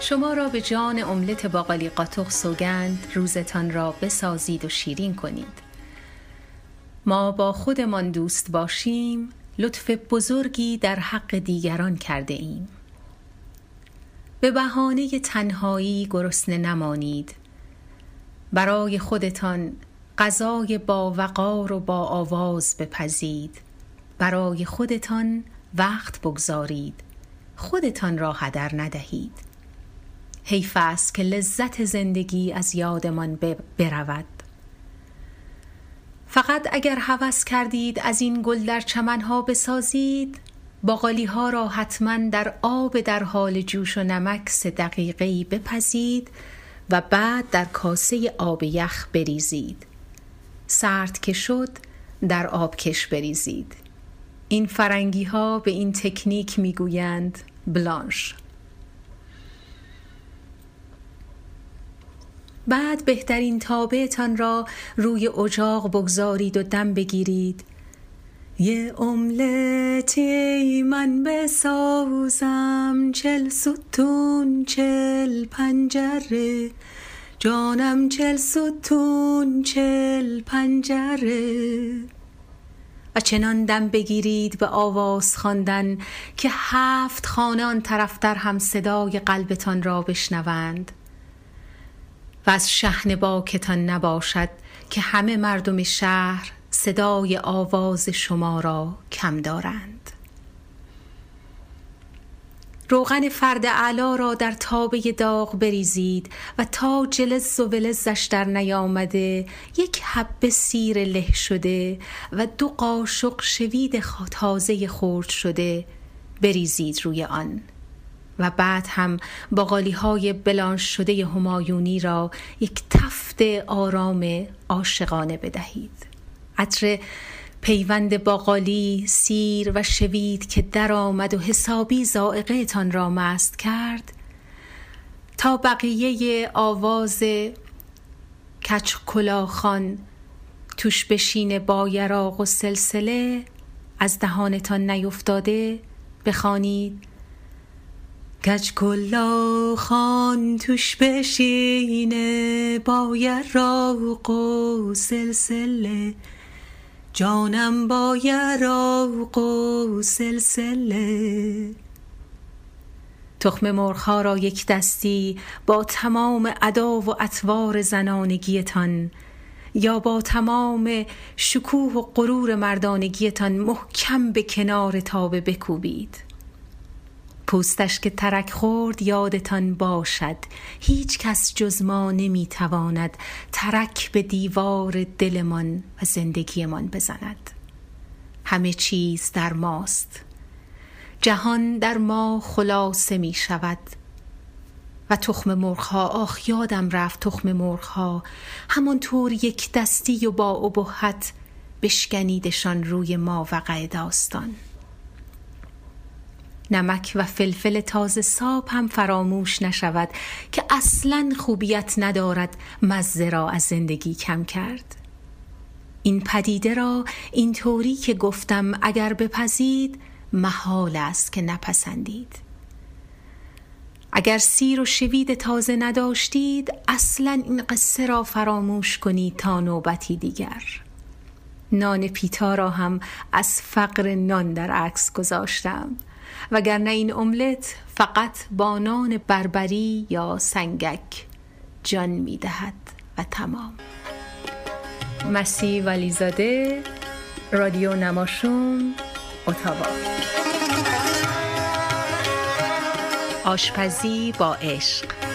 شما را به جان املت باقالی قاطق سوگند روزتان را بسازید و شیرین کنید. ما با خودمان دوست باشیم لطف بزرگی در حق دیگران کرده ایم. به بهانه تنهایی گرسنه نمانید. برای خودتان غذای با وقار و با آواز بپزید. برای خودتان وقت بگذارید. خودتان را هدر ندهید. حیف است که لذت زندگی از یادمان برود. فقط اگر هوس کردید از این گل در چمنها بسازید باقالی ها را حتما در آب در حال جوش و نمک سه دقیقه بپزید و بعد در کاسه آب یخ بریزید. سرد که شد در آبکش بریزید. این فرنگی ها به این تکنیک می‌گویند بلانش. بعد بهترین تابعتان را روی اجاق بگذارید و دم بگیرید. یه املتی من بسازم چل ستون چل پنجره. جانم چل ستون چل پنجره. و چنان دم بگیرید به آواز خواندن که هفت خانه آن طرف در هم صدای قلبتان را بشنوند. و از شهن باکتان نباشد که همه مردم شهر صدای آواز شما را کم دارند. روغن فرد علا را در تابه داغ بریزید و تا جلز و ولزش در نیامده یک حبه سیر له شده و دو قاشق شوید تازه خورد شده بریزید روی آن. و بعد هم باقالی های بلانش شده همایونی را یک تفت آرام عاشقانه بدهید. عطر پیوند باقالی سیر و شوید که درآمد و حسابی زائقه را مست کرد. تا بقیه آواز کچ کلاخان توش بشین با یراق و سلسله از دهانتان نیفتاده بخوانید. کچ کلاخان توش بشینه با یراق و سلسله جانم با یراق و سلسله. تخم مرغها را یک دستی با تمام ادا و اطوار زنانگیتان یا با تمام شکوه و غرور مردانگیتان محکم به کنار تابه بکوبید. پوستش که ترک خورد یادتان باشد. هیچ کس جز ما نمی‌تواند ترک به دیوار دلمان و زندگیمان بزند. همه چیز در ماست. جهان در ما خلاصه می شود و تخم مرغها آخ یادم رفت تخم مرغها. همانطور یک دستی و با ابهت بشکنیدشان روی ما وقع داستان نمک و فلفل تازه ساب هم فراموش نشود که اصلا خوبیت ندارد مزه را از زندگی کم کرد. این پدیده را این طوری که گفتم اگر بپزید محال است که نپسندید. اگر سیر و شوید تازه نداشتید اصلا این قصه را فراموش کنید تا نوبتی دیگر. نان پیتا را هم از فقر نان در عکس گذاشتم. وگرنه این املت فقط با نان بربری یا سنگک جان می‌دهد و تمام. مسی ولیزاده رادیو نماشون اتاوا. آشپزی با عشق.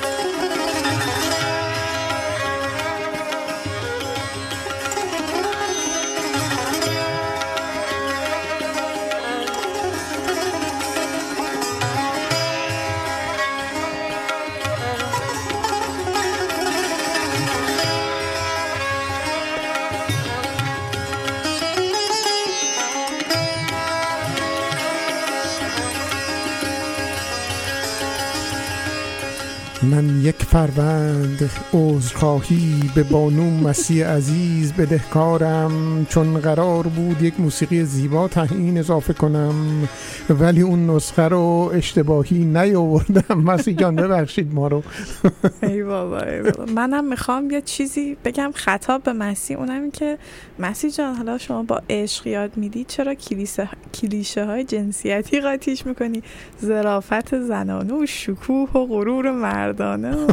من یک فروند عذرخواهی به بانو مسیح عزیز بدهکارم. چون قرار بود یک موسیقی زیبا تهین اضافه کنم ولی اون نسخه رو اشتباهی نیاوردم. (laughs) مسیح جان ببخشید ما رو. (laughs) ای بابا, ای بابا. منم می‌خوام یه چیزی بگم. خطاب به مسیح اونم که مسیح جان حالا شما با عشق یاد میدی چرا کلیسه کلیشه های جنسیتی قاطیش می‌کنی؟ ظرافت زنانه و شکوه و غرور مرد مردانه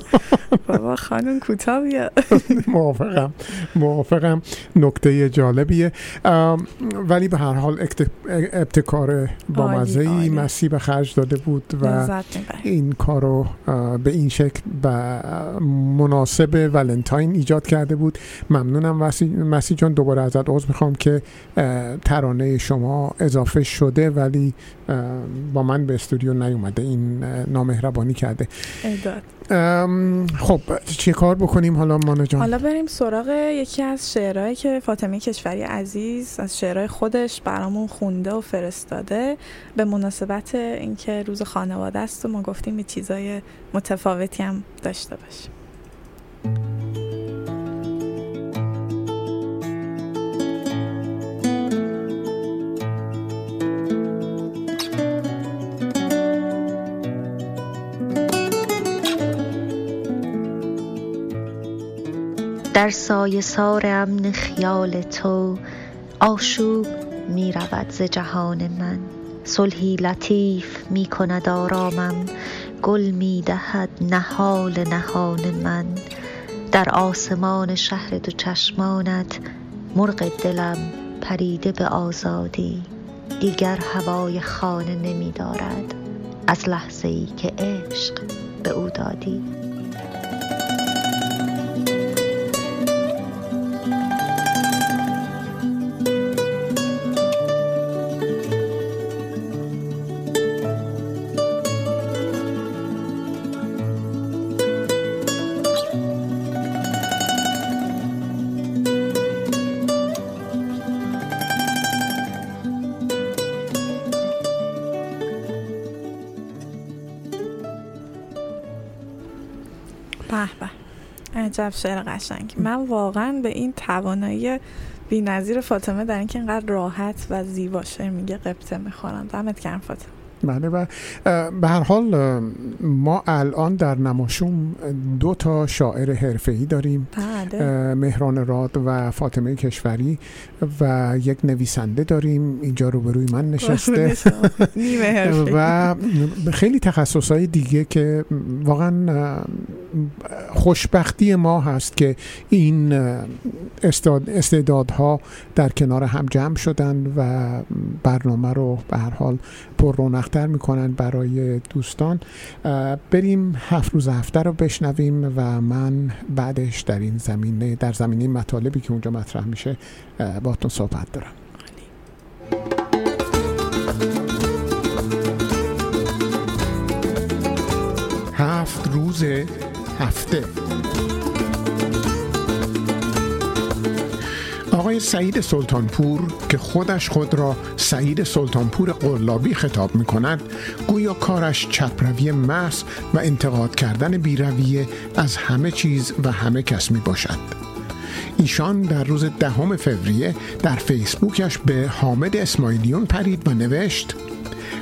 بابا خانم کوتاه (laughs) موافقم موافقم. نکته جالبیه. ولی به هر حال ابتکار با مزه عالی. مسیح به خرج داده بود و. این کارو به این شکل و مناسب ولنتاین ایجاد کرده بود. ممنونم مسیح جان. دوباره ازت عذر می‌خوام که ترانه شما اضافه شده ولی با من به استودیو نیومده. این نامهربانی کرده. خب چه کار بکنیم حالا مانا جان؟ حالا بریم سراغ یکی از شعرهایی که فاطمه کشوری عزیز از شعرهای خودش برامون خونده و فرستاده. به مناسبت اینکه روز خانواده است و ما گفتیم یه چیزای متفاوتی هم داشته باشیم. در سایه سار امن خیال تو آشوب می رود ز جهان من. صلحی لطیف می کند آرامم گل می دهد نهال نهان من. در آسمان شهر دو چشمانت مرغ دلم پریده به آزادی. دیگر هوای خانه نمی دارد از لحظه ای که عشق به او دادی. عجب شعر قشنگ. من واقعا به این توانایی بی‌نظیر فاطمه در اینکه اینقدر راحت و زیبا شعر میگه قبطه می‌خورم. دمت گرم فاطمه. بله و به هر حال ما الان در نماشوم دو تا شاعر حرفه‌ای داریم. بله. مهران راد و فاطمه کشوری و یک نویسنده داریم. اینجا روبروی من نشسته. (laughs) و خیلی تخصصهای دیگه که واقعا خوشبختی ما هست که این استعدادها در کنار هم جمع شدن و برنامه رو به هر حال پر رونقتر می‌کنن برای دوستان. بریم هفت روز هفته رو بشنویم و من بعدش در این زمینه در زمینه مطالبی که اونجا مطرح میشه اه، باهاتون صحبت دارم. هفت روز هفته. آقای سعید سلطانپور که خودش خود را سعید سلطانپور قلابی خطاب می کند گویا کارش چپروی محض و انتقاد کردن بیرویه از همه چیز و همه کس می باشد ایشان در روز دهم فوریه در فیسبوکش به حامد اسماعیلیون پرید و نوشت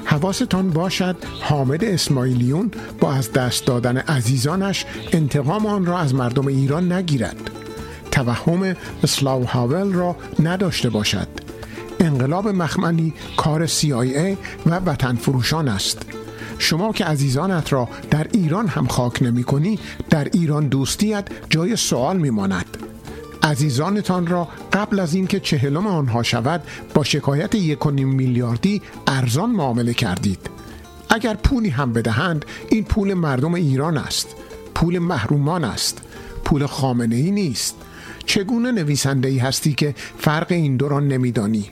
حواستان باشد حامد اسماعیلیون با از دست دادن عزیزانش انتقام آن را از مردم ایران نگیرد. توهم اسلاو هاول را نداشته باشد. انقلاب مخملی کار CIA و وطن فروشان است. شما که عزیزانت را در ایران هم خاک نمی کنی در ایران دوستیت جای سوال می ماند. عزیزانتان را قبل از اینکه چهلم آنها شود با شکایت یک و نیم میلیاردی ارزان معامله کردید. اگر پولی هم بدهند این پول مردم ایران است. پول محرومان است. پول خامنه ای نیست. چگونه نویسنده ای هستی که فرق این دو را نمیدانی؟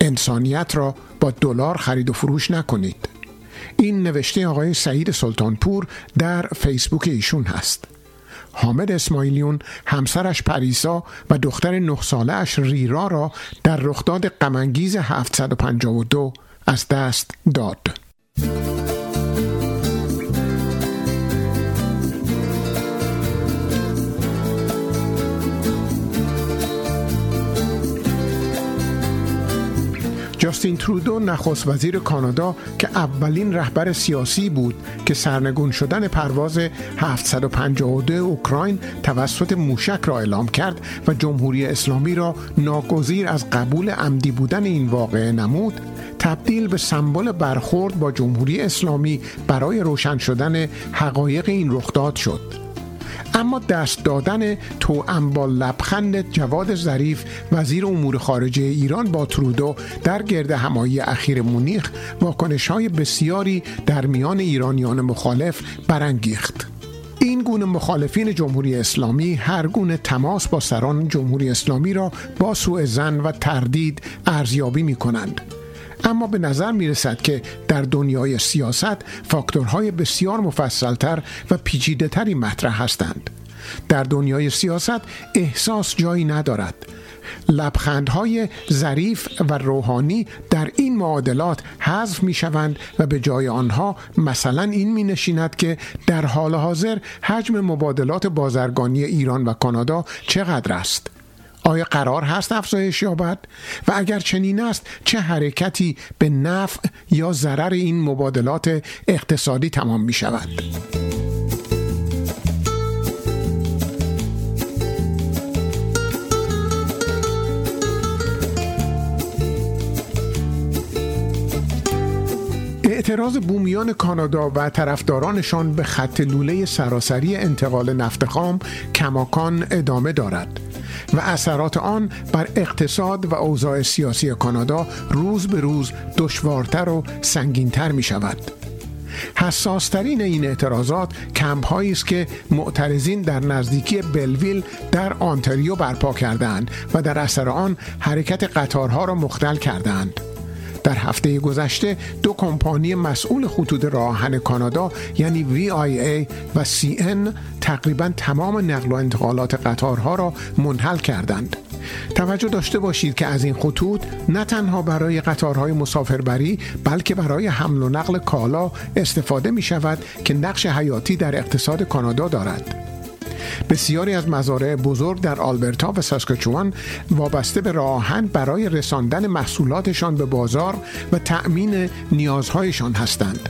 انسانیت را با دلار خرید و فروش نکنید. این نوشته آقای سعید سلطانپور در فیسبوک ایشون هست. حامد اسماعیلیون همسرش پریسا و دختر نه ساله اش ریرا را در رخداد غمانگیز 752 از دست داد. جاستین ترودو نخست وزیر کانادا که اولین رهبر سیاسی بود که سرنگون شدن پرواز 752 اوکراین توسط موشک را اعلام کرد و جمهوری اسلامی را ناگزیر از قبول عمدی بودن این واقعه نمود. تبدیل به سمبل برخورد با جمهوری اسلامی برای روشن شدن حقایق این رخداد شد. اما دست دادن تو با لبخند جواد ظریف وزیر امور خارجه ایران با ترودو در گرد همایی اخیر مونیخ واکنش های بسیاری در میان ایرانیان مخالف برانگیخت. این گونه مخالفین جمهوری اسلامی هر گونه تماس با سران جمهوری اسلامی را با سوء زن و تردید ارزیابی می کنند اما به نظر می رسد که در دنیای سیاست فاکتورهای بسیار مفصلتر و پیچیده تری مطرح هستند. در دنیای سیاست احساس جایی ندارد. لبخندهای ظریف و روحانی در این معادلات حذف می شوند و به جای آنها مثلا این می نشیند که در حال حاضر حجم مبادلات بازرگانی ایران و کانادا چقدر است. آیا قرار هست افزایش یابد و اگر چنین است چه حرکتی به نفع یا ضرر این مبادلات اقتصادی تمام می شود؟ اعتراض بومیان کانادا و طرفدارانشان به خط لوله سراسری انتقال نفت خام کماکان ادامه دارد و اثرات آن بر اقتصاد و اوضاع سیاسی کانادا روز به روز دشوارتر و سنگینتر می شود. حساسترین این اعتراضات کمپ است که معترضین در نزدیکی بلویل در آنتریو برپا کردند و در اثر آن حرکت قطارها را مختل کردند. در هفته گذشته دو کمپانی مسئول خطوط راهن کانادا یعنی VIA و CN تقریبا تمام نقل و انتقالات قطارها را منحل کردند. توجه داشته باشید که از این خطوط نه تنها برای قطارهای مسافربری بلکه برای حمل و نقل کالا استفاده می شود که نقش حیاتی در اقتصاد کانادا دارد. بسیاری از مزارع بزرگ در آلبرتا و ساسکاچوان وابسته به راهن برای رساندن محصولاتشان به بازار و تأمین نیازهایشان هستند.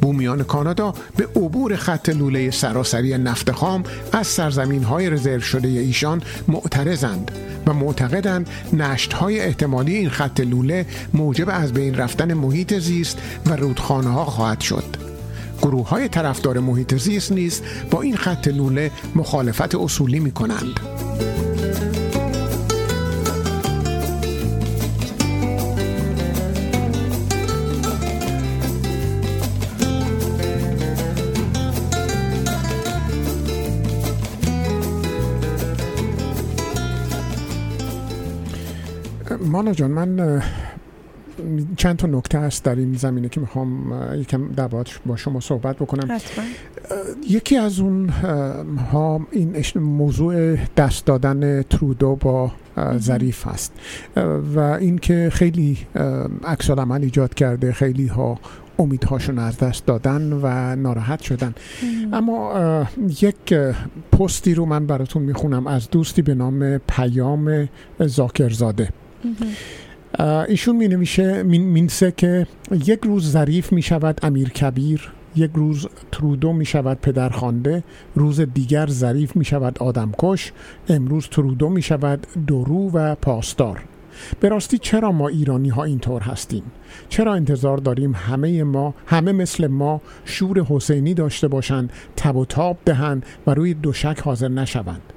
بومیان کانادا به عبور خط لوله سراسری نفت خام از سرزمین های رزرو شده ایشان معترضند و معتقدند نشت های احتمالی این خط لوله موجب از بین رفتن محیط زیست و رودخانه ها خواهد شد. گروه های طرفدار محیط زیست نیز با این خط لوله مخالفت اصولی می کنند. مانا جان من چند تا نکته هست در این زمینه که می‌خوام یکم در با شما صحبت بکنم. حتما. یکی از اون ها این موضوع دست دادن ترودو با ظریف هست. و اینکه خیلی عکس عمل ایجاد کرده خیلی ها امیدهاشون از دست دادن و ناراحت شدن. اما یک پستی رو من براتون می‌خونم از دوستی به نام پیام زاکرزاده. ایشون می نمیشه مینسه که یک روز ظریف می شود امیر کبیر یک روز ترودو می شود پدرخوانده روز دیگر ظریف می شود آدمکش امروز ترودو می شود درو و پاسدار. به راستی چرا ما ایرانی ها اینطور هستیم؟ چرا انتظار داریم همه ما همه مثل ما شور حسینی داشته باشند تب و تاب دهند و روی دوشک حاضر نشوند؟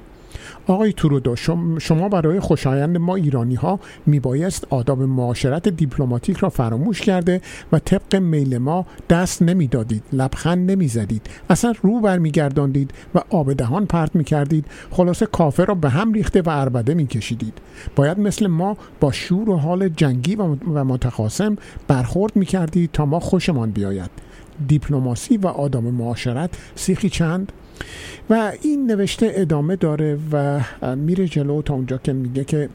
آقای تورودو شما برای خوشایند ما ایرانی ها میبایست آداب معاشرت دیپلماتیک را فراموش کرده و طبق میل ما دست نمی‌دادید لبخند نمی‌زدید اصلا رو برمیگرداندید و آب دهان پرت می‌کردید خلاصه کافر را به هم ریخته و اربده میکشیدید. باید مثل ما با شور و حال جنگی و متخاسم برخورد می‌کردید تا ما خوشمان بیاید. دیپلماسی و آداب معاشرت سیخی چند؟ و این نوشته ادامه داره و میره جلو تا اونجا که میگه که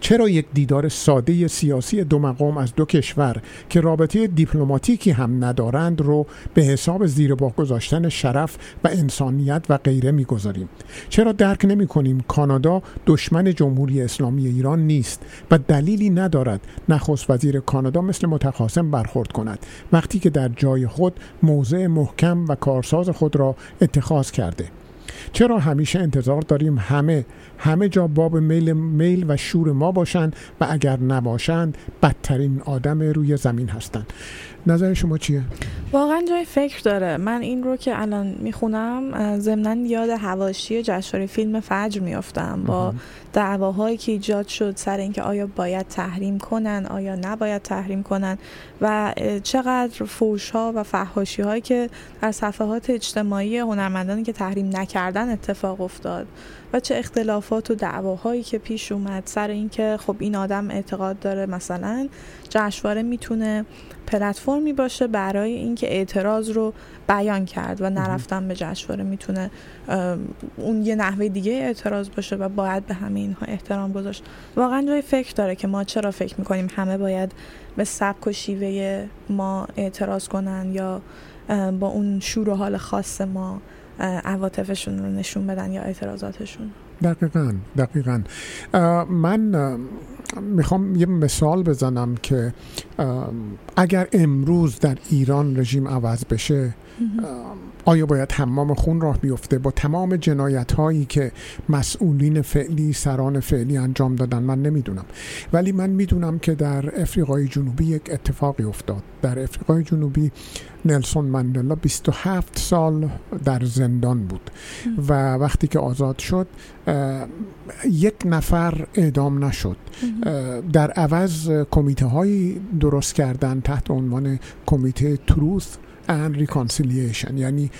چرا یک دیدار ساده سیاسی دو مقام از دو کشور که رابطه دیپلماتیکی هم ندارند رو به حساب زیر با گذاشتن شرف و انسانیت و غیره می‌گذاریم؟ چرا درک نمی کنیم کانادا دشمن جمهوری اسلامی ایران نیست و دلیلی ندارد نخست وزیر کانادا مثل متخاصم برخورد کند وقتی که در جای خود موضع محکم و کارساز خود را اتخاذ کرده؟ چرا همیشه انتظار داریم همه همه جا باب میل میل و شور ما باشند و اگر نباشند بدترین آدم روی زمین هستند. نظر شما چیه؟ واقعا جای فکر داره. من این رو که الان می‌خونم ضمنا یاد هواشی جشنواره فیلم فجر میافتم. با دعواهایی که ایجاد شد سر اینکه آیا باید تحریم کنن آیا نباید تحریم کنن و چقدر فوش ها و فحاشی هایی که در صفحات اجتماعی هنرمندانی که تحریم نکردن اتفاق افتاد و چه اختلافات و دعواهایی که پیش اومد سر اینکه خب این آدم اعتقاد داره مثلا جشنواره می‌تونه پلتفرمی باشه برای اینکه اعتراض رو بیان کرد و نرفتن به جشنواره می‌تونه اون یه نحوه دیگه اعتراض باشه و باید به همه اینها احترام گذاشت. واقعا جای فکر داره که ما چرا فکر می‌کنیم همه باید به سبک و شیوه ما اعتراض کنن یا با اون شور و حال خاص ما عواطفشون رو نشون بدن یا اعتراضاتشون. دقیقا دقیقا. من می‌خوام یه مثال بزنم که اگر امروز در ایران رژیم عوض بشه آیا باید حمام خون راه بیفته؟ با تمام جنایت هایی که مسئولین فعلی سران فعلی انجام دادن من نمی‌دونم. ولی من می‌دونم که در افریقای جنوبی یک اتفاقی افتاد. در افریقای جنوبی نلسون مندلا 27 سال در زندان بود و وقتی که آزاد شد یک نفر اعدام نشد. در عوض کمیته هایی درست کردن تحت عنوان کمیته تروث and reconciliation یعنی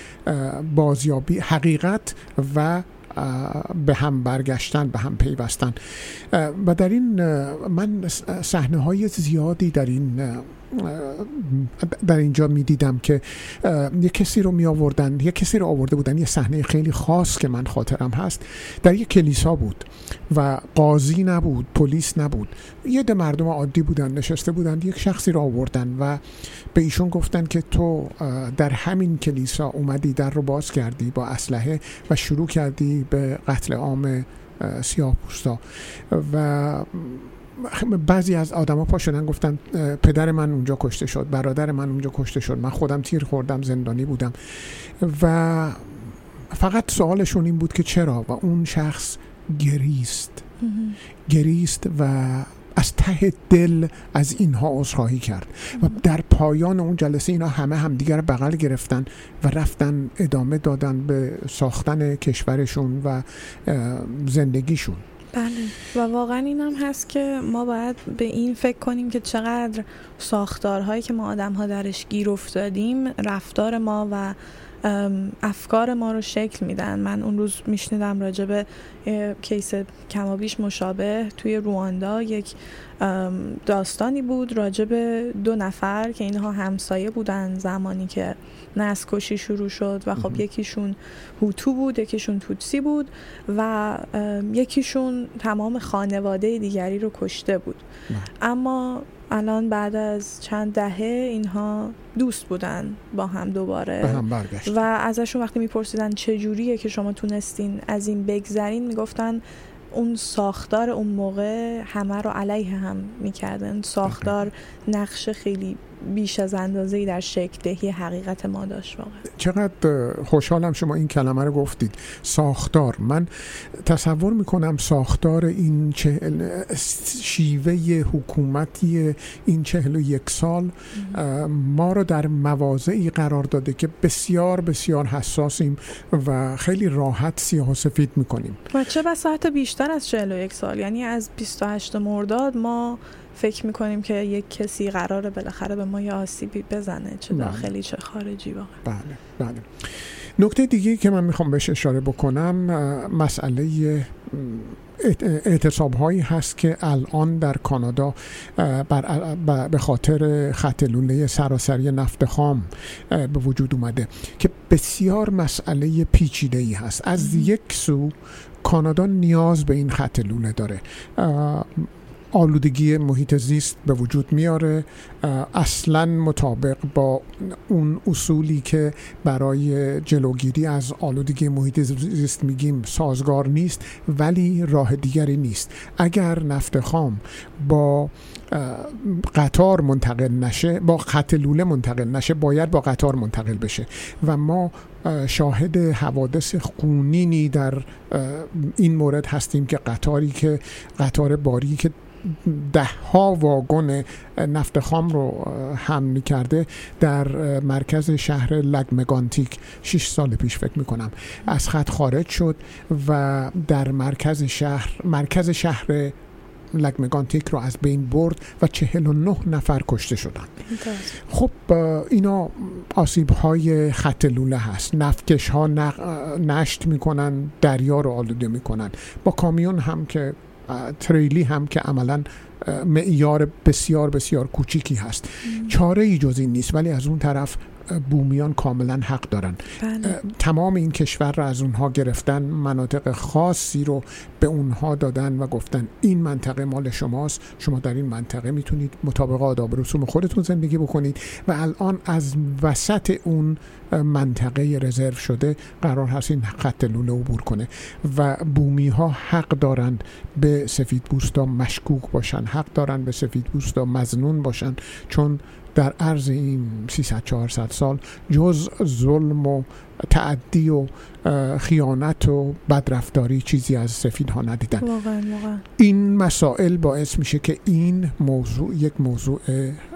بازیابی حقیقت و به هم برگشتن به هم پیوستن. و در این من صحنه های زیادی در این در اینجا می‌دیدم که یه کسی رو می آوردن یه کسی رو آورده بودن یه صحنه خیلی خاص که من خاطرم هست در یه کلیسا بود و قاضی نبود پلیس نبود. یه ده مردم عادی بودن نشسته بودن یک شخصی رو آوردن و به ایشون گفتن که تو در همین کلیسا اومدی در رو باز کردی با اسلحه و شروع کردی به قتل عام سیاه پوستا و بعضی از آدما پا شدن گفتن پدر من اونجا کشته شد برادر من اونجا کشته شد. من خودم تیر خوردم زندانی بودم. و فقط سوالشون این بود که چرا؟ و اون شخص گریست. گریست و از ته دل از اینها عذرخواهی کرد. و در پایان اون جلسه اینا همه همدیگر بغل گرفتن و رفتن ادامه دادن به ساختن کشورشون و زندگیشون. بله. و واقعا این هم هست که ما باید به این فکر کنیم که چقدر ساختارهایی که ما آدم ها درش گیر افتادیم رفتار ما و افکار ما رو شکل میدن. من اون روز میشنیدم راجع به کیس کمابیش مشابه توی رواندا. یک داستانی بود راجع به دو نفر که اینها همسایه بودن زمانی که نسکشی شروع شد و خب یکیشون هوتو بود یکیشون توتسی بود و یکیشون تمام خانواده دیگری رو کشته بود. اما الان بعد از چند دهه اینها دوست بودن با هم دوباره. هم برگشت. و ازشون وقتی میپرسیدن چه جوریه که شما تونستین از این بگذرین می‌گفتن اون ساختار اون موقع همه رو علیه هم می‌کردن. ساختار نقش خیلی بیش از اندازه در شکل دهی حقیقت ما داشت واقعا. چقدر خوشحالم شما این کلمه رو گفتید. ساختار. من تصور می‌کنم ساختار این چهل شیوه حکومتی این چهل و یک سال ما رو در مواضعی قرار داده که بسیار بسیار حساسیم و خیلی راحت سیاه و سفید می‌کنیم. و چه بساعت بیشتر از چهل و یک سال. یعنی از 28 مرداد ما فکر می‌کنیم که یک کسی قراره بالاخره به ما یه آسیبی بزنه چه داخلی چه خارجی واقعا. بله بله. نکته دیگه که من می‌خوام بهش اشاره بکنم مسئله اعتصاب هایی هست که الان در کانادا بر به خاطر خط لوله سراسری نفت خام به وجود اومده که بسیار مسئله پیچیده ای هست. از یک سو کانادا نیاز به این خط لوله داره. آلودگی محیط زیست به وجود میاره اصلا مطابق با اون اصولی که برای جلوگیری از آلودگی محیط زیست میگیم سازگار نیست ولی راه دیگری نیست. اگر نفت خام با قطار منتقل نشه با خط لوله منتقل نشه باید با قطار منتقل بشه. و ما شاهد حوادث خونینی در این مورد هستیم که قطاری که قطار باری که ده ها واگن نفت خام رو حمل کرده در مرکز شهر لگمگانتیک. 6 سال پیش فکر می‌کنم. از خط خارج شد و در مرکز شهر مرکز شهر لگمگانتیک رو از بین برد و 49 نفر کشته شدن خب اینا آسیب های خط لوله هست. نفتکش ها نشت می‌کنن دریا رو آلوده می‌کنن. با کامیون هم که تریلی هم که عملا معیار بسیار بسیار کوچیکی هست. چاره ای جز این نیست ولی از اون طرف بومیان کاملا حق دارن بله. تمام این کشور را از اونها گرفتن مناطق خاصی رو به اونها دادن و گفتن این منطقه مال شماست شما در این منطقه می‌تونید مطابق آداب رسوم خودتون زندگی بکنید و الان از وسط اون منطقه رزرو شده قرار هست این خط لوله عبور کنه و بومی ها حق دارن به سفید بوستا مشکوک باشن حق دارن به سفید بوستا مزنون باشن چون در عرض این 300 400 سال جز ظلم و تعدی و خیانت و بدرفتاری چیزی از سفید ها ندیدن. واقعا واقعا. این مسائل باعث میشه که این موضوع یک موضوع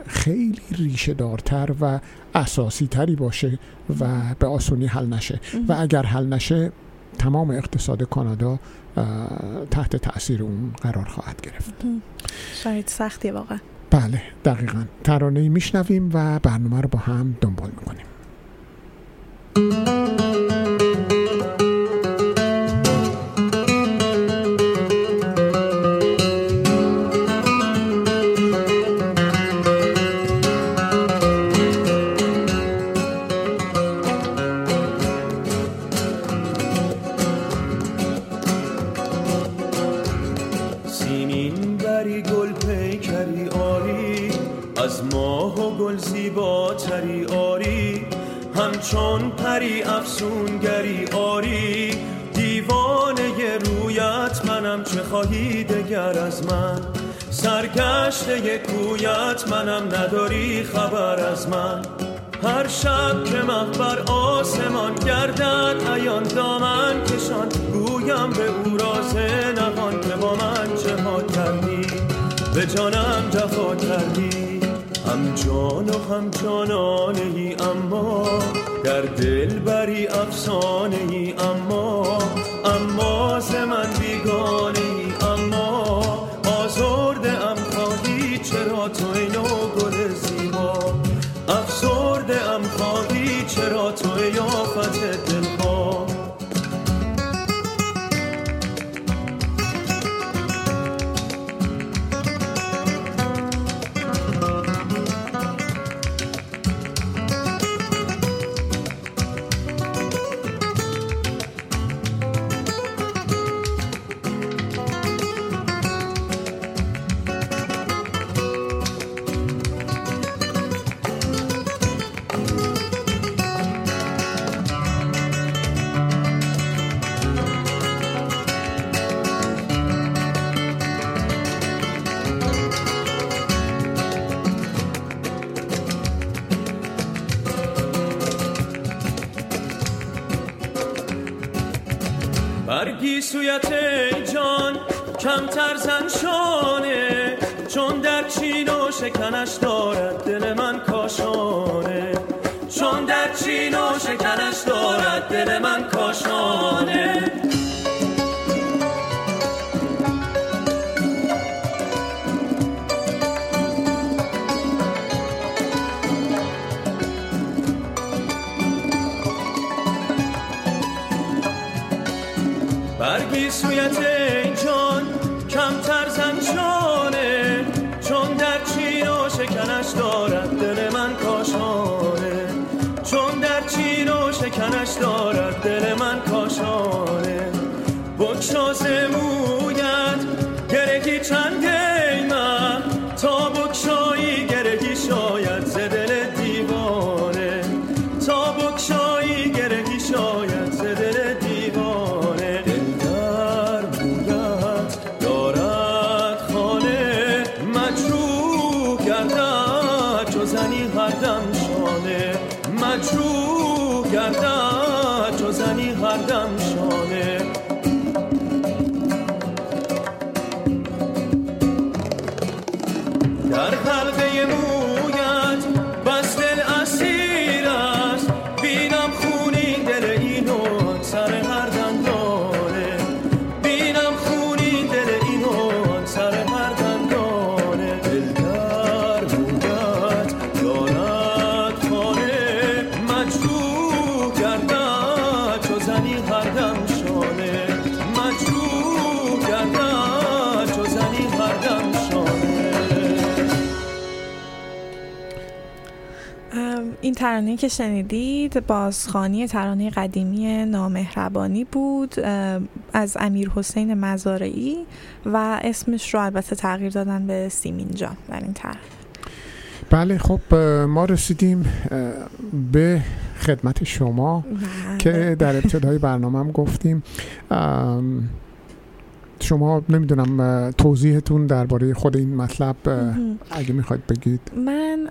خیلی ریشه دارتر و اساسی تری باشه و به آسونی حل نشه. و اگر حل نشه تمام اقتصاد کانادا تحت تاثیر اون قرار خواهد گرفت. شاید سختی واقعا. بله دقیقا. ترانه میشنویم و برنامه رو با هم دنبال می‌کنیم. همچون پری افسونگری آری دیوانه رویت منم چه خواهی دگر از من؟ سرگشته کویت منم نداری خبر از من؟ هر شب که مخبر آسمان گردد ایان دامن کشان گویم به او راز نهان که با من چه ها کردی. به جانم جفا کردی. هم جان و هم جانانه اما در دل بری افسانه ای اما اما ز من بیگانه اما. سویت جان کمتر زن شانه. چون در چین و شکنش دارد دل من کاشانه. چون در چین و شکنش دارد دل من کاشانه. গেছে ترانه که شنیدید بازخانی ترانه قدیمی نامهربانی بود از امیر حسین مزارعی و اسمش رو البته تغییر دادن به سیمین جان در این ترانه بله خب ما رسیدیم به خدمت شما که در ابتدای برنامه هم گفتیم شما نمی‌دونم توضیحتون درباره خود این مطلب. اگه می‌خواید بگید من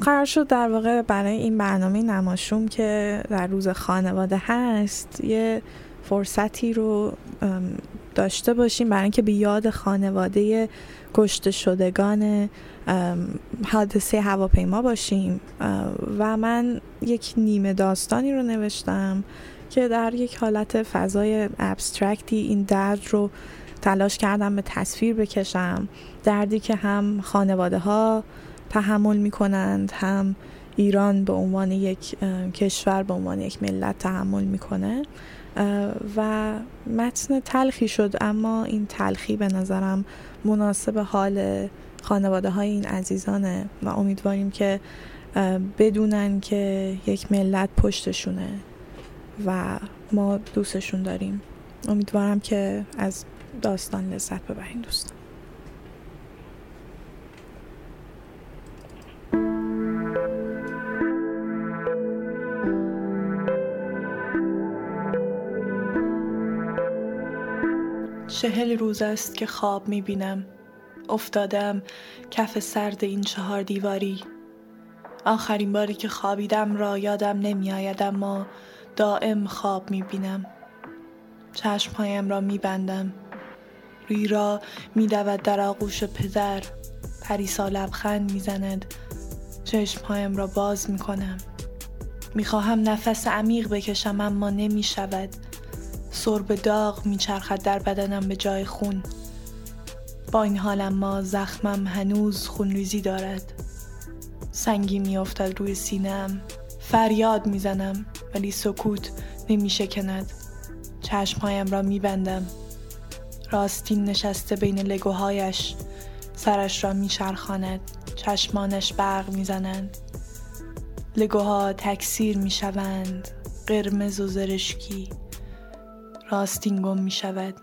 قرار شد در واقع برای این برنامه نماشوم که در روز خانواده هست یه فرصتی رو داشته باشیم برای اینکه به یاد خانواده کشته شدگان حادثه هواپیما باشیم و من یک نیمه داستانی رو نوشتم که در یک حالت فضای ابسترکتی این درد رو تلاش کردم به تصویر بکشم. دردی که هم خانواده ها تحمل می کنند هم ایران به عنوان یک کشور به عنوان یک ملت تحمل می‌کنه. و متن تلخی شد اما این تلخی به نظرم مناسب حال خانواده های این عزیزانه و امیدواریم که بدونن که یک ملت پشتشونه و ما دوستشون داریم. امیدوارم که از داستان لذت ببرین دوستان. چهل روز است که خواب می‌بینم. افتادم کف سرد این چهار دیواری. آخرین باری که خوابیدم را یادم نمیآید اما دائم خواب می‌بینم. چشمهایم را میبندم. روی را میدود در آغوش پدر. پریسا لبخند می‌زند. چشمهایم را باز می‌کنم. می‌خواهم نفس عمیق بکشم اما نمی‌شود. سرب داغ میچرخد در بدنم به جای خون. با این حال اما زخمم هنوز خونریزی دارد. سنگی میافتد روی سینم فریاد می‌زنم ولی سکوت نمیشکند. چشمهایم را میبندم. راستین نشسته بین لگوهایش. سرش را میچرخاند. چشمانش برق می‌زنند. لگوها تکثیر می‌شوند. قرمز و زرشکی. راستین گم می شود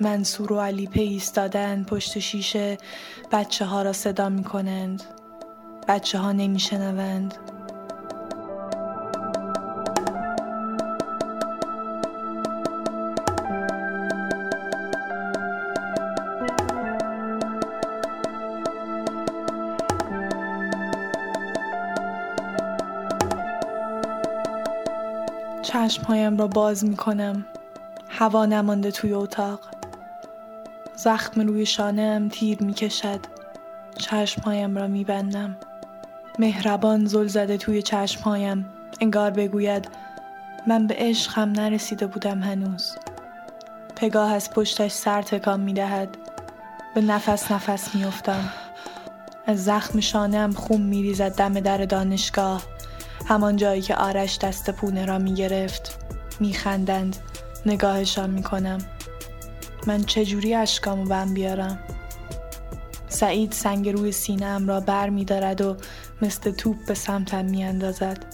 منصور و علی پی ایستادند پشت شیشه. بچه ها را صدا می کنند بچه ها نمی شنوند چشمهایم را باز می کنم هوا نمانده توی اتاق. زخم روی شانهام تیر می کشد چشمهایم را می بندم مهربان زل زده توی چشمهایم انگار بگوید من به عشقم نرسیده بودم هنوز. پگاه از پشتش سر تکان می دهد به نفس نفس می افتم. از زخم شانهام خون می ریزد دم در دانشگاه. همان جایی که آرش دست پونه را می گرفت می خندند نگاهشان می کنم من چجوری اشکامو بم بیارم؟ سعید سنگ روی سینه‌ام را بر می دارد و مثل توپ به سمتم می اندازد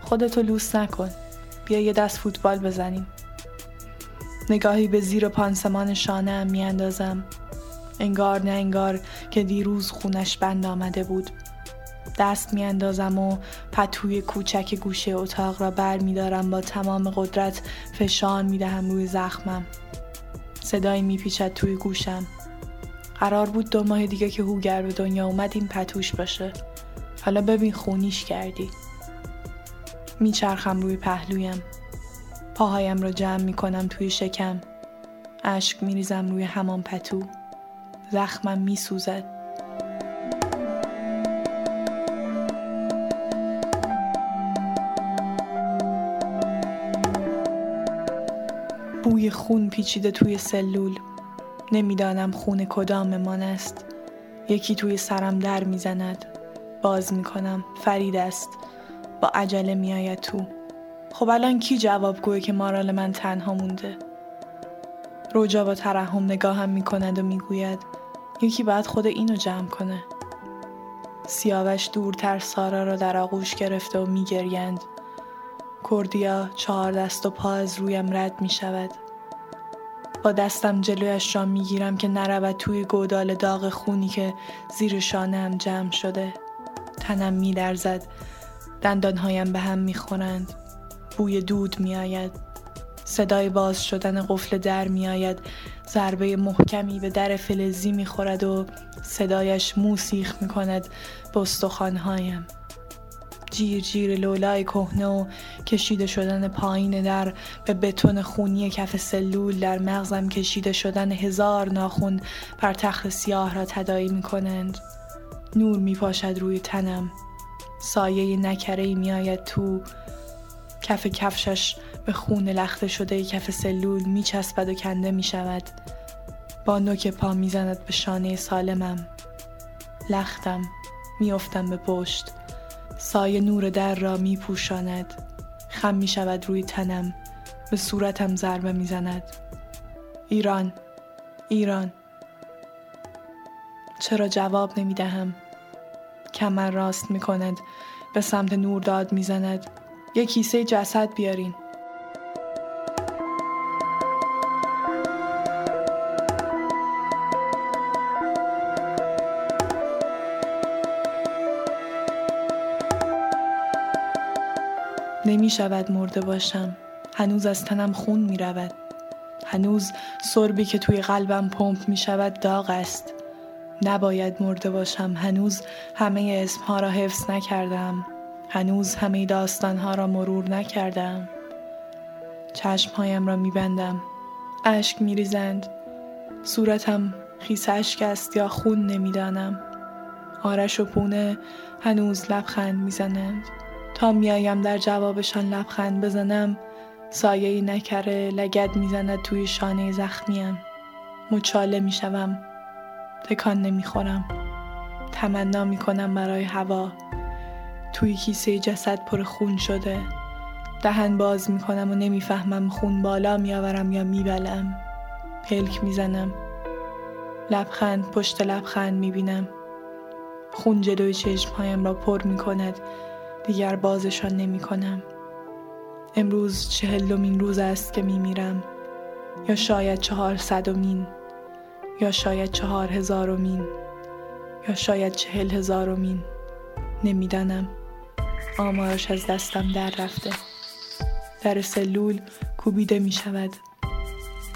خودتو لوس نکن. بیا یه دست فوتبال بزنیم. نگاهی به زیر پانسمان شانه می اندازم انگار نه انگار که دیروز خونش بند آمده بود. دست می اندازم و پتوی کوچک گوشه اتاق را بر می دارم با تمام قدرت فشار می دهم روی زخمم. صدایی می پیچد توی گوشم. قرار بود دو ماه دیگه که هوگر به دنیا اومد این پتوش باشه. حالا ببین خونیش کردی. میچرخم روی پهلویم. پاهایم را جمع می‌کنم توی شکم. اشک میریزم روی همان پتو. زخمم میسوزد. بوی خون پیچیده توی سلول. نمی‌دانم خون کداممان است. یکی توی سرم در می‌زند. باز می‌کنم فرید است. با عجله میآید تو. خب الان کی جواب گوه که مارال من تنها مونده؟ روجا با ترحم نگاهم می‌کند و می‌گوید یکی باید خود اینو جمع کنه. سیاوش دورتر سارا را در آغوش گرفته و میگریند. کردیا چهار دست و پا از رویم رد می شود. با دستم جلویش را می گیرم که نرود توی گودال داغ خونی که زیر شانم جمع شده. تنم می درزد. دندانهایم به هم می خورند. بوی دود می آید. صدای باز شدن قفل در می آید. ضربه محکمی به در فلزی می خورد و صدایش موسیخ می کند به. جیر جیر لولای کهنه و کشیده شدن پایین در به بتون خونی کف سلول در مغزم کشیده شدن هزار ناخون بر تخت سیاه را تدایی می کنند. نور می پاشد روی تنم. سایه نکره می آید تو. کف کفشش به خون لخته شده کف سلول می چسبد و کنده می شود با نوک پا می زند به شانه سالمم. لختم میافتم به پشت. سایه نور در را می پوشاند خم می شود روی تنم به صورتم ضربه می زند ایران ایران. چرا جواب نمی دهم کمر راست می کند به سمت نور داد می زند یک کیسه جسد بیارین. نمی شود مرده باشم. هنوز از تنم خون می رود هنوز سربی که توی قلبم پمپ می شود داغ است. نباید مرده باشم. هنوز همه اسمها را حفظ نکردم. هنوز همه داستانها را مرور نکردم. چشمهایم را می بندم اشک می ریزند صورتم خیس اشک است یا خون نمی‌دانم. آرش و پونه هنوز لبخند می‌زنند. تا میایم در جوابشان لبخند بزنم سایه نکره لگد می‌زند توی شانه زخمیم. مچاله می‌شوم تکان نمی‌خورم. تمنا می‌کنم برای هوا. توی کیسه جسد پر خون شده. دهن باز می‌کنم و نمی‌فهمم خون بالا میآورم یا میبلم. پلک می‌زنم. لبخند پشت لبخند می‌بینم. خون جلوی چشمهایم را پر می‌کند. دیگر بازشان نمی کنم. امروز چهلمین روز است که می میرم. یا شاید چهار صدومین یا شاید چهار هزارمین یا شاید چهل هزارمین نمی‌دانم. آمارش از دستم در رفته. در سلول کوبیده می شود.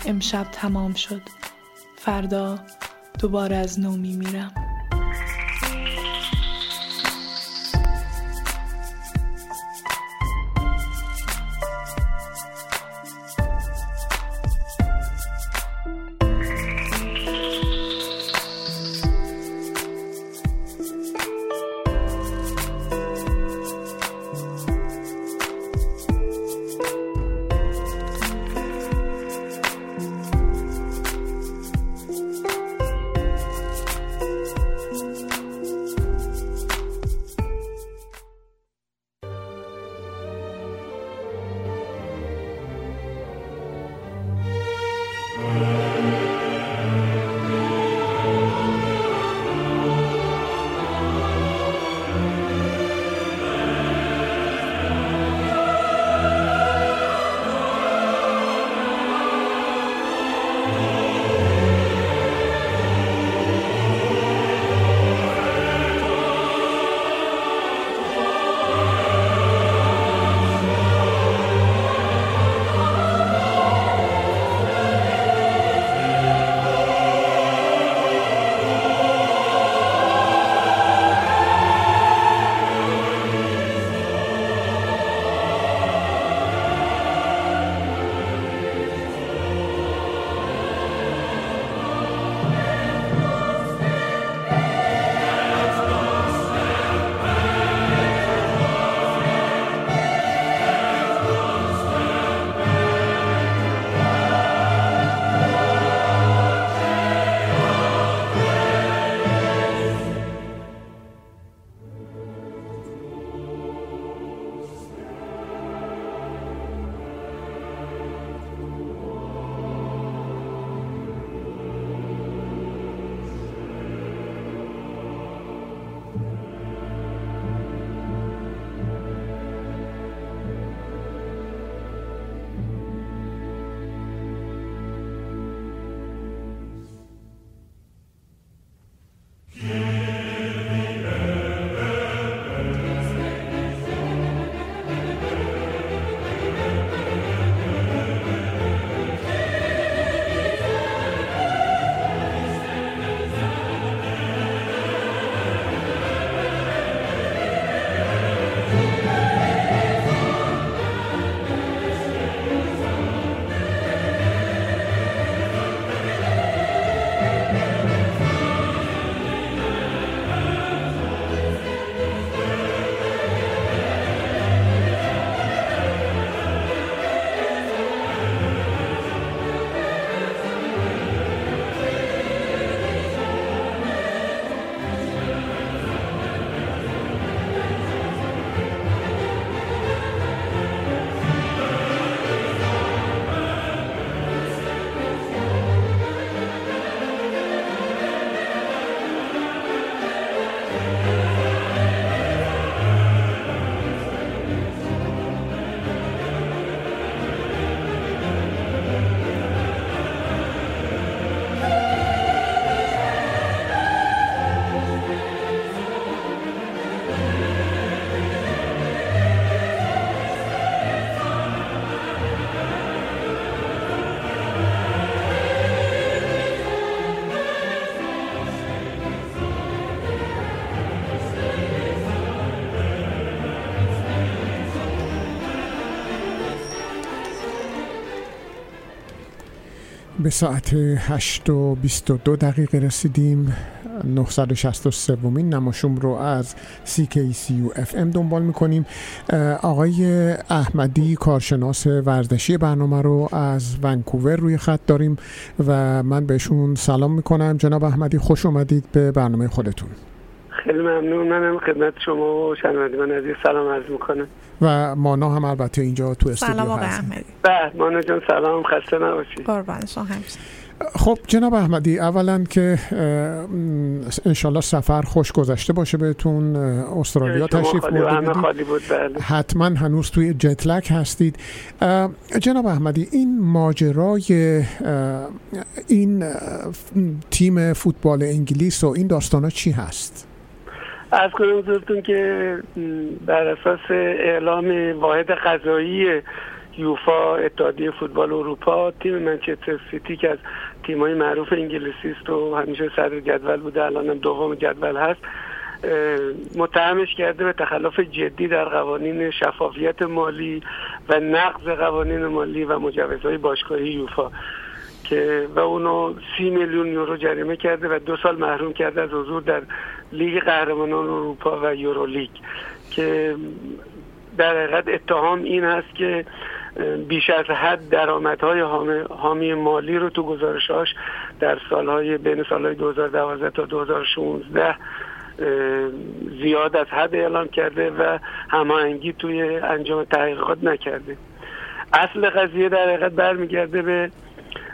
امشب تمام شد. فردا دوباره از نو می میرم. به ساعت 8 و 22 دقیقه رسیدیم. 963 ومین نماشوم رو از CKCU FM دنبال می‌کنیم. آقای احمدی کارشناس ورزشی برنامه رو از ونکوور روی خط داریم و من بهشون سلام می‌کنم. جناب احمدی خوش اومدید به برنامه خودتون. خیلی ممنون. منم خدمت شما و شنوندگان عزیز سلام عرض می‌کنم. و مانا هم البته اینجا تو استودیو سلام آقای احمدی. بله مانا جان سلام خسته نباشید. قربان شما همیشه خب جناب احمدی اولا که انشالله سفر خوش گذشته باشه بهتون. استرالیا تشریف بود بله. حتما هنوز توی جتلک هستید. جناب احمدی این ماجرای این تیم فوتبال انگلیس و این داستانا چی هست؟ از کنم حضورتون که بر اساس اعلام واحد قضایی یوفا اتحادیه فوتبال اروپا تیم منچستر سیتی که از تیمای معروف انگلیسی است و همیشه صدر جدول بوده الان هم دوم جدول هست متهمش کرده به تخلف جدی در قوانین شفافیت مالی و نقض قوانین مالی و مجوزهای باشگاهی یوفا که و اونو سی میلیون یورو جریمه کرده و دو سال محروم کرده از حضور در لیگ قهرمانان اروپا و یورو لیگ که در حقیقت اتهام این هست که بیش از حد درآمدهای حام- حامی مالی رو تو گزارشاش در سالهای بین سالهای 2012 تا 2016 اه، زیاد از حد اعلام کرده و هماهنگی توی انجام تحقیقات نکرده. اصل قضیه در حقیقت برمیگرده به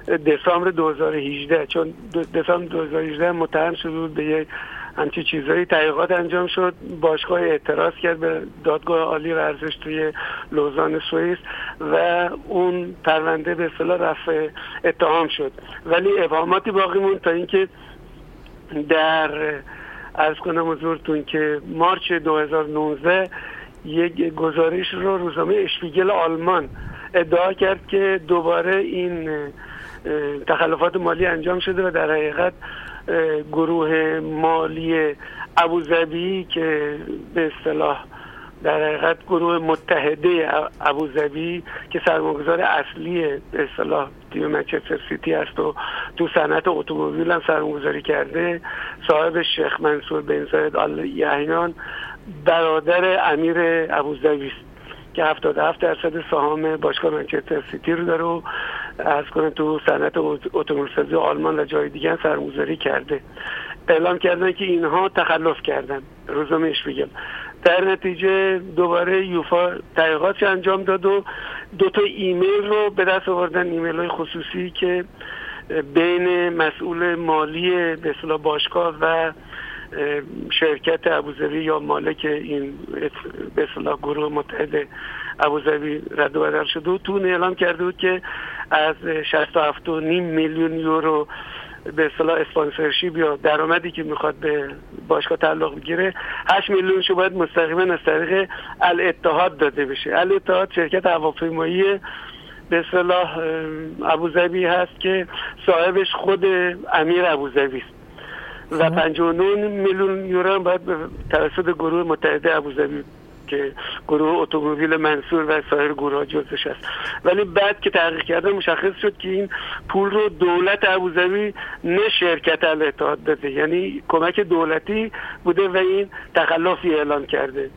دسامبر 2018 چون دسامبر 2018 متهم شده بود به یک همچی چیزایی تحقیقات انجام شد. باشگاه اعتراض کرد به دادگاه عالی ورزش توی لوزان سوئیس و اون پرونده به اصطلاح رفع اتهام شد. ولی ابهاماتی باقی موند تا اینکه در از کنم حضورتون که مارچ 2019 یک گزارش رو روزنامه اشپیگل آلمان ادعا کرد که دوباره این تخلفات مالی انجام شده و در حقیقت گروه مالی ابوظبی که به اصطلاح در حقیقت گروه متحده ابوظبی که سرمایه‌گذار اصلی به اصطلاح تیم منچستر سیتی است و تو صنعت اتومبیل هم سرمایه‌گذاری کرده صاحب شیخ منصور بن زاید آل یحیان برادر امیر ابوظبی است که 77 درصد سهام باشگاه منچستر سیتی رو داره و از کنه تو صنعت اتومبیلسازی آلمان و جای دیگه هم سرمایه‌گذاری کرده. اعلام کردن که اینها تخلف کردن. روزنامهش بگم در نتیجه دوباره یوفا تحقیقات انجام داد و دو تا ایمیل رو به دست آوردن. ایمیل های خصوصی که بین مسئول مالی به اصطلاح باشگاه و شرکت ابوظبی یا مالک این به گروه متحد ابوظبی رد و بدل شده و تو اعلام کرده بود که از 67 میلیون یورو به اصطلاح اسپانسرشیپ یا درآمدی که می‌خواد به باشگاه تعلق بگیره 8 میلیونشو باید مستقیما از طریق الاتحاد داده بشه. الاتحاد شرکت هواپیمایی به اصطلاح ابوظبی هست که صاحبش خود امیر ابوظبی است. و 59 میلیون یورو هم باید توسط گروه متحده ابوظبی که گروه اتومبیل منصور و سایر گروه جزش است ولی بعد که تحقیق کردن مشخص شد که این پول رو دولت ابوظبی نه شرکت الاتحاد داده. یعنی کمک دولتی بوده و این تخلفی اعلام کرده.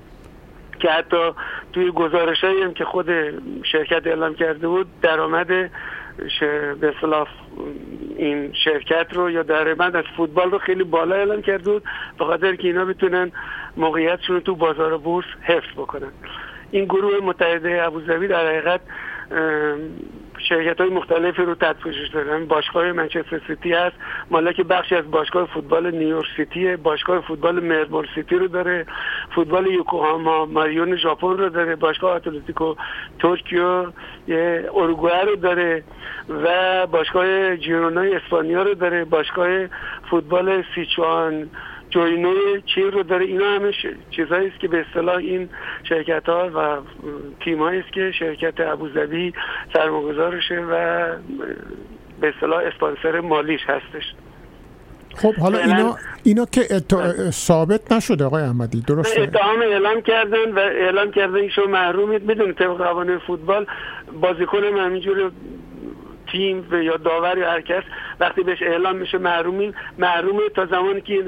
که حتی توی گزارش هم که خود شرکت اعلام کرده بود درآمد به اصطلاح این شرکت رو یا درآمد از فوتبال رو خیلی بالا اعلام کرده بود. به خاطر که اینا بتونن موقعیتشون رو تو بازار بورس حفظ بکنن. این گروه متحده ابوظبی در حقیقت شرکت های مختلفی رو تحت پوشش دارن باشگاه منچستر سیتی هست. مالک بخشی از باشگاه فوتبال نیویورک سیتی. باشگاه فوتبال ملبورن سیتی رو داره. فوتبال یوکوهاما مارینوس ژاپن رو داره. باشگاه اتلتیکو تورکه اروگوئه رو داره. و باشگاه جیرونا اسپانیا رو داره. باشگاه فوتبال سیچوان. جوینو چین رو داره اینا همه چیزهایی است که به اصطلاح این شرکت ها و تیم است که شرکت ابوظبی سرمایه‌گذارشه و به اصطلاح اسپانسر مالیش هستش. خب حالا اینا اینا که ات... ثابت نشده آقای احمدی درسته؟ اتهام اعلام کردن و اعلام کردن ایشون محرومید. می‌دونید طبق قوانین فوتبال بازیکن هم همینجوری تیم و یا داور یا هر کس وقتی بهش اعلام میشه محرومی محرومه تا زمانی که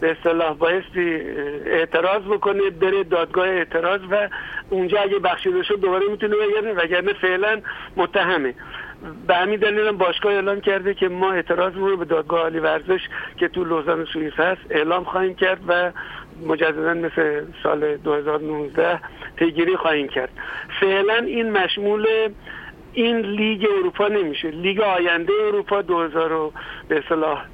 به اصطلاح بایستی اعتراض بکنه بره دادگاه اعتراض و اونجا اگه بخشیده شد دوباره می‌تونه بگرده وگرنه فعلا متهمه. به همین دلیل هم باشگاه اعلام کرده که ما اعتراض رو به دادگاه عالی ورزش که تو لوزان سوئیس هست اعلام خواهیم کرد و مجددا مثل سال 2019 پیگیری خواهیم کرد. فعلا این مشمول این لیگ اروپا نمیشه. لیگ آینده اروپا 2000 به اصطلاح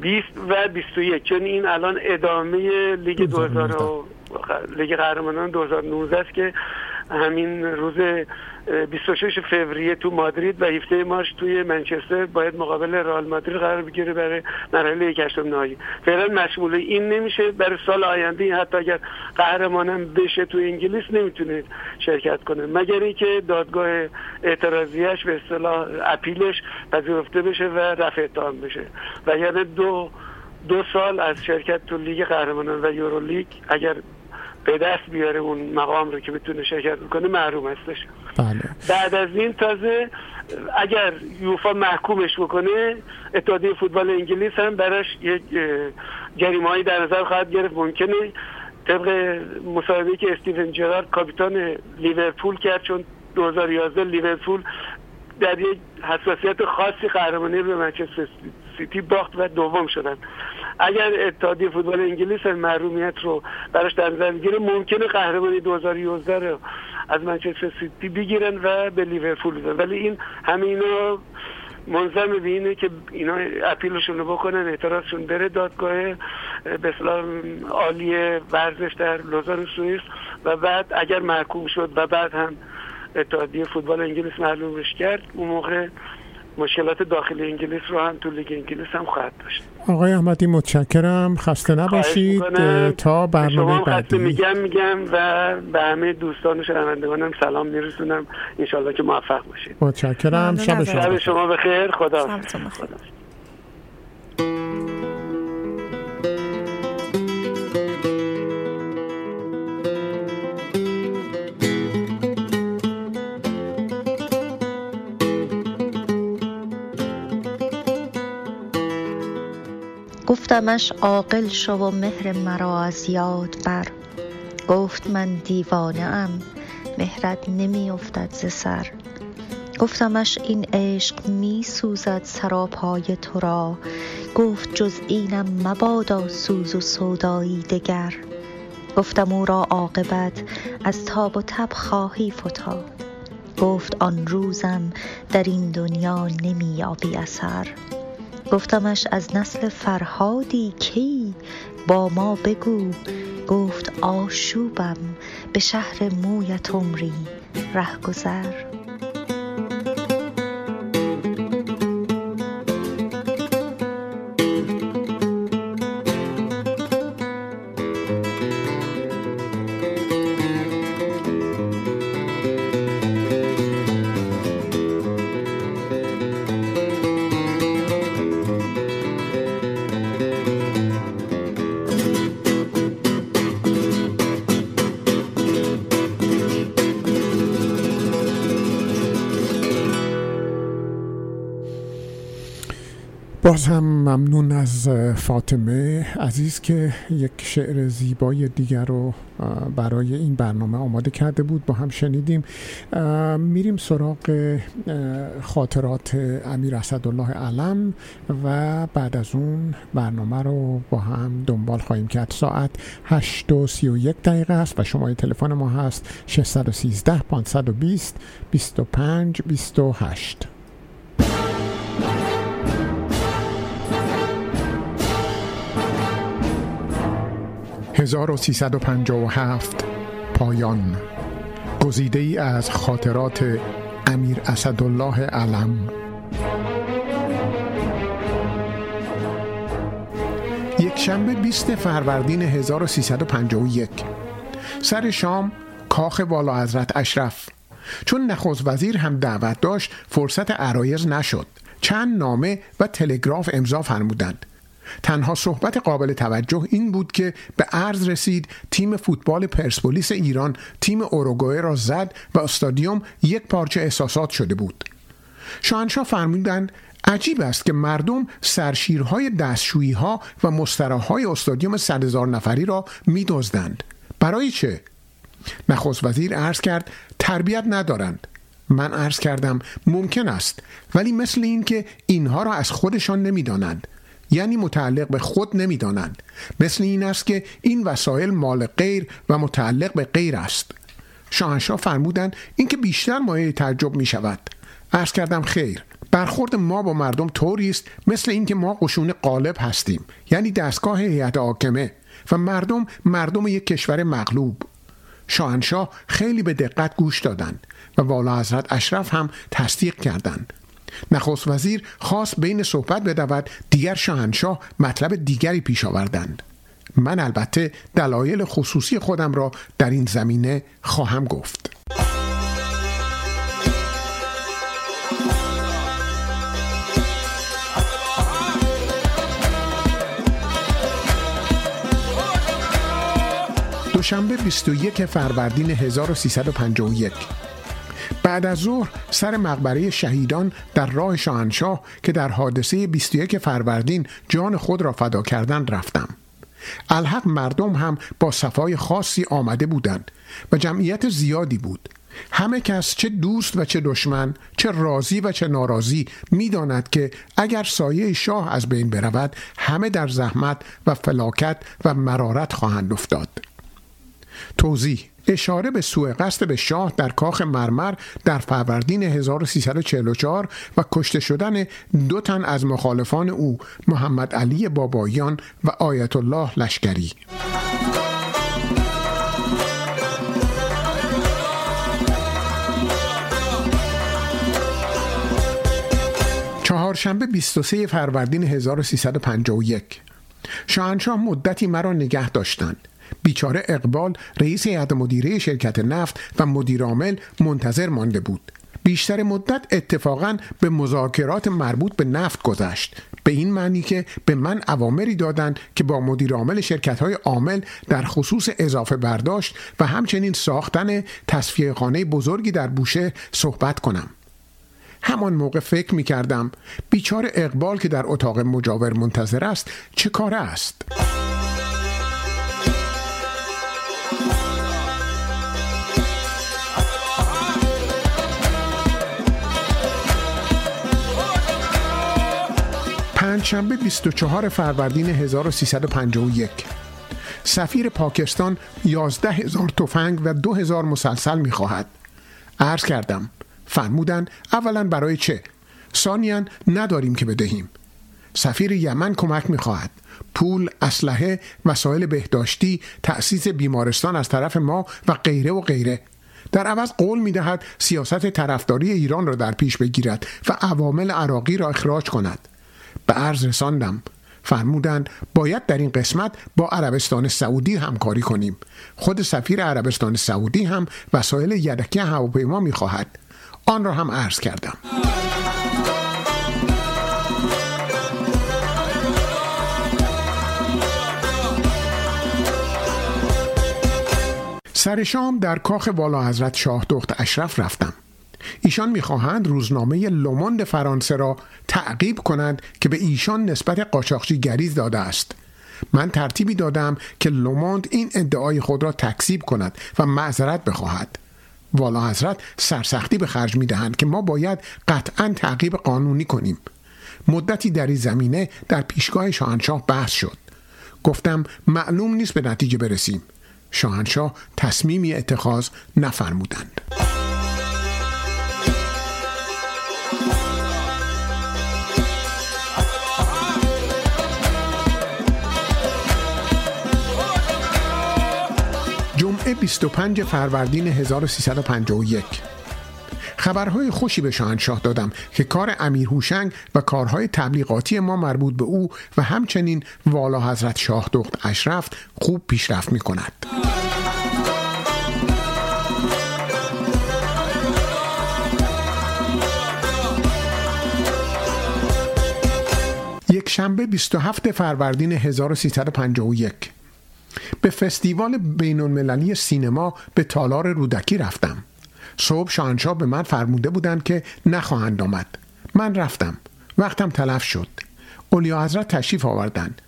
20 و 21 چون این الان ادامه لیگ 2000 لیگ قهرمانان 2019 است که همین روز 26 فوریه تو مادرید و 17 مارس توی منچستر باید مقابل رئال مادرید قرار بگیره برای مرحله یک هشتم نهایی. فعلا مشمول این نمیشه. برای سال آینده حتی اگر قهرمانم بشه تو انگلیس نمی‌تونه شرکت کنه. مگر اینکه دادگاه اعتراضیش به اصطلاح اپیلش پذیرفته بشه و رفع اتهام بشه. و یعنی دو دو سال از شرکت تو لیگ قهرمانان و یورو لیگ اگر به دست بیاره اون مقام رو که بتونه شرکت کنه محروم هستش. بله. بعد از این تازه اگر یوفا محکومش بکنه اتحادیه فوتبال انگلیس هم براش یک جریمه هایی در نظر خواهد گرفت. ممکنه طبق مصاحبه که استیون جرارد کاپیتان لیورپول کرد چون 2011 لیورپول در یک حساسیت خاصی قهرمانی به منچستر سیتی باخت و دوم شدن. اگر اتحادیه فوتبال انگلیس محرومیت رو براش در نظر بگیره ممکنه قهرمانی 2011 رو از منچستر سیتی بگیرن و به لیورپول بدن ولی این همه اینا منظم به اینه که اینا اپیلشون رو بکنن اعتراضشون بره دادگاه به عالی ورزش در لوزان سوئیس و بعد اگر محکوم شد و بعد هم اتحادیه فوتبال انگلیس معلومش کرد اون موقع مشکلات داخل انگلیس رو هم تو لیگ انگلیس هم خواهد داشت. آقای احمدی متشکرم. خسته نباشید تا برنامه بعدی. میگم میگم و به همه دوستان و شنوندگانم سلام میرسونم. انشالله که موفق باشید. متشکرم. شب شما شب شما بخیر. خدا خدا گفتمش عاقل شو و مهر مرا از یاد بر. گفت من دیوانه ام مهرت نمی افتد ز سر. گفتمش این عشق می سوزد سراپای تو را. گفت جز اینم مبادا سوز و سودایی دگر. گفتم او را عاقبت از تاب و تب خواهی فتاد. گفت آن روزم در این دنیا نمی یابی اثر. گفتمش از نسل فرهادی کی؟ با ما بگو گفت آشوبم به شهر مویت عمری رهگذر. باز هم ممنون از فاطمه عزیز که یک شعر زیبای دیگر رو برای این برنامه آماده کرده بود. با هم شنیدیم. میریم سراغ خاطرات امیر اسدالله علم و بعد از اون برنامه رو با هم دنبال خواهیم کرد. ساعت 8 و 31 دقیقه است و شماره تلفن ما هست 613 520 25 28 1357 پایان. گزیده ای از خاطرات امیر اسدالله علم. یک شنبه 20 فروردین 1351 سر شام کاخ والا حضرت اشرف. چون نخست وزیر هم دعوت داشت فرصت عرایز نشد. چند نامه و تلگراف امضا فرمودند. تنها صحبت قابل توجه این بود که به عرض رسید تیم فوتبال پرسپولیس ایران تیم اوروگوئه را زد و استادیوم یک پارچه احساسات شده بود. شاهنشاه فرمودند عجیب است که مردم سرشیرهای دستشویی ها و مستراهای استادیوم صد هزار نفری را میدزدند. برای چه؟ نخست وزیر عرض کرد تربیت ندارند. من عرض کردم ممکن است ولی مثل این که اینها را از خودشان نمی‌دانند. یعنی متعلق به خود نمی‌دانند. مثل این است که این وسایل مال غیر و متعلق به غیر است. شاهنشاه فرمودند اینکه بیشتر مایه تعجب می شود عرض کردم خیر. برخورد ما با مردم طوری است مثل اینکه ما قشون قالب هستیم یعنی دستگاه هیئت حاکمه و مردم مردم یک کشور مغلوب. شاهنشاه خیلی به دقت گوش دادند و والا حضرت اشرف هم تصدیق کردند. نخست وزیر خواست بین صحبت بدود دیگر شاهنشاه مطلب دیگری پیش آوردند. من البته دلایل خصوصی خودم را در این زمینه خواهم گفت. دوشنبه 21 فروردین 1351 بعد از ظهر سر مقبره شهیدان در راه شاهنشاه که در حادثه 21 فروردین جان خود را فدا کردند رفتم. الحق مردم هم با صفای خاصی آمده بودند و جمعیت زیادی بود. همه کس چه دوست و چه دشمن چه راضی و چه ناراضی می‌داند که اگر سایه شاه از بین برود همه در زحمت و فلاکت و مرارت خواهند افتاد. توضیح اشاره به سوء قصد به شاه در کاخ مرمر در فروردین 1344 و کشته شدن دو تن از مخالفان او محمد علی بابایان و آیت الله لشکری. چهارشنبه 23 فروردین 1351 شاهنشاه مدتی مرا نگه داشتند. بیچاره اقبال رئیس هیئت مدیره شرکت نفت و مدیرعامل منتظر مانده بود. بیشتر مدت اتفاقا به مذاکرات مربوط به نفت گذشت. به این معنی که به من اوامری دادند که با مدیر عامل شرکت های عامل در خصوص اضافه برداشت و همچنین ساختن تصفیه خانه بزرگی در بوشه صحبت کنم. همان موقع فکر می کردم بیچار اقبال که در اتاق مجاور منتظر است چه کاره است؟ پنجشنبه 24 فروردین 1351 سفیر پاکستان 11 هزار تفنگ و 2 هزار مسلسل می خواهد عرض کردم فرمودن اولا برای چه؟ ثانیا نداریم که بدهیم. سفیر یمن کمک می خواهد پول، اسلحه، وسایل بهداشتی، تأسیس بیمارستان از طرف ما و غیره و غیره. در عوض قول می دهد سیاست طرفداری ایران را در پیش بگیرد و عوامل عراقی را اخراج کند. به عرض رساندم. فرمودند باید در این قسمت با عربستان سعودی همکاری کنیم. خود سفیر عربستان سعودی هم وسایل یدکی هواپیما می‌خواهد. آن را هم عرض کردم. سر شام در کاخ والا حضرت شاه دخت اشرف رفتم. ایشان می‌خواهند روزنامه لوموند فرانسه را تعقیب کنند که به ایشان نسبت قاچاقچی گریز داده است. من ترتیبی دادم که لوموند این ادعای خود را تکذیب کند و معذرت بخواهد. والا حضرت سرسختی به خرج می دهند که ما باید قطعا تعقیب قانونی کنیم. مدتی در این زمینه در پیشگاه شاهنشاه بحث شد. گفتم معلوم نیست به نتیجه برسیم. شاهنشاه تصمیمی اتخاذ نفرمودند. 25 فروردین 1351 خبرهای خوشی به شاهنشاه دادم که کار امیر هوشنگ و کارهای تبلیغاتی ما مربوط به او و همچنین والا حضرت شاه دخت اشرف خوب پیشرفت می کند. یک شنبه 27 فروردین 1351 به فستیوال بین المللی سینما به تالار رودکی رفتم. صبح شاهنشاه به من فرموده بودند که نخواهند آمد. من رفتم. وقتم تلف شد. اولیا حضرت تشریف آوردند.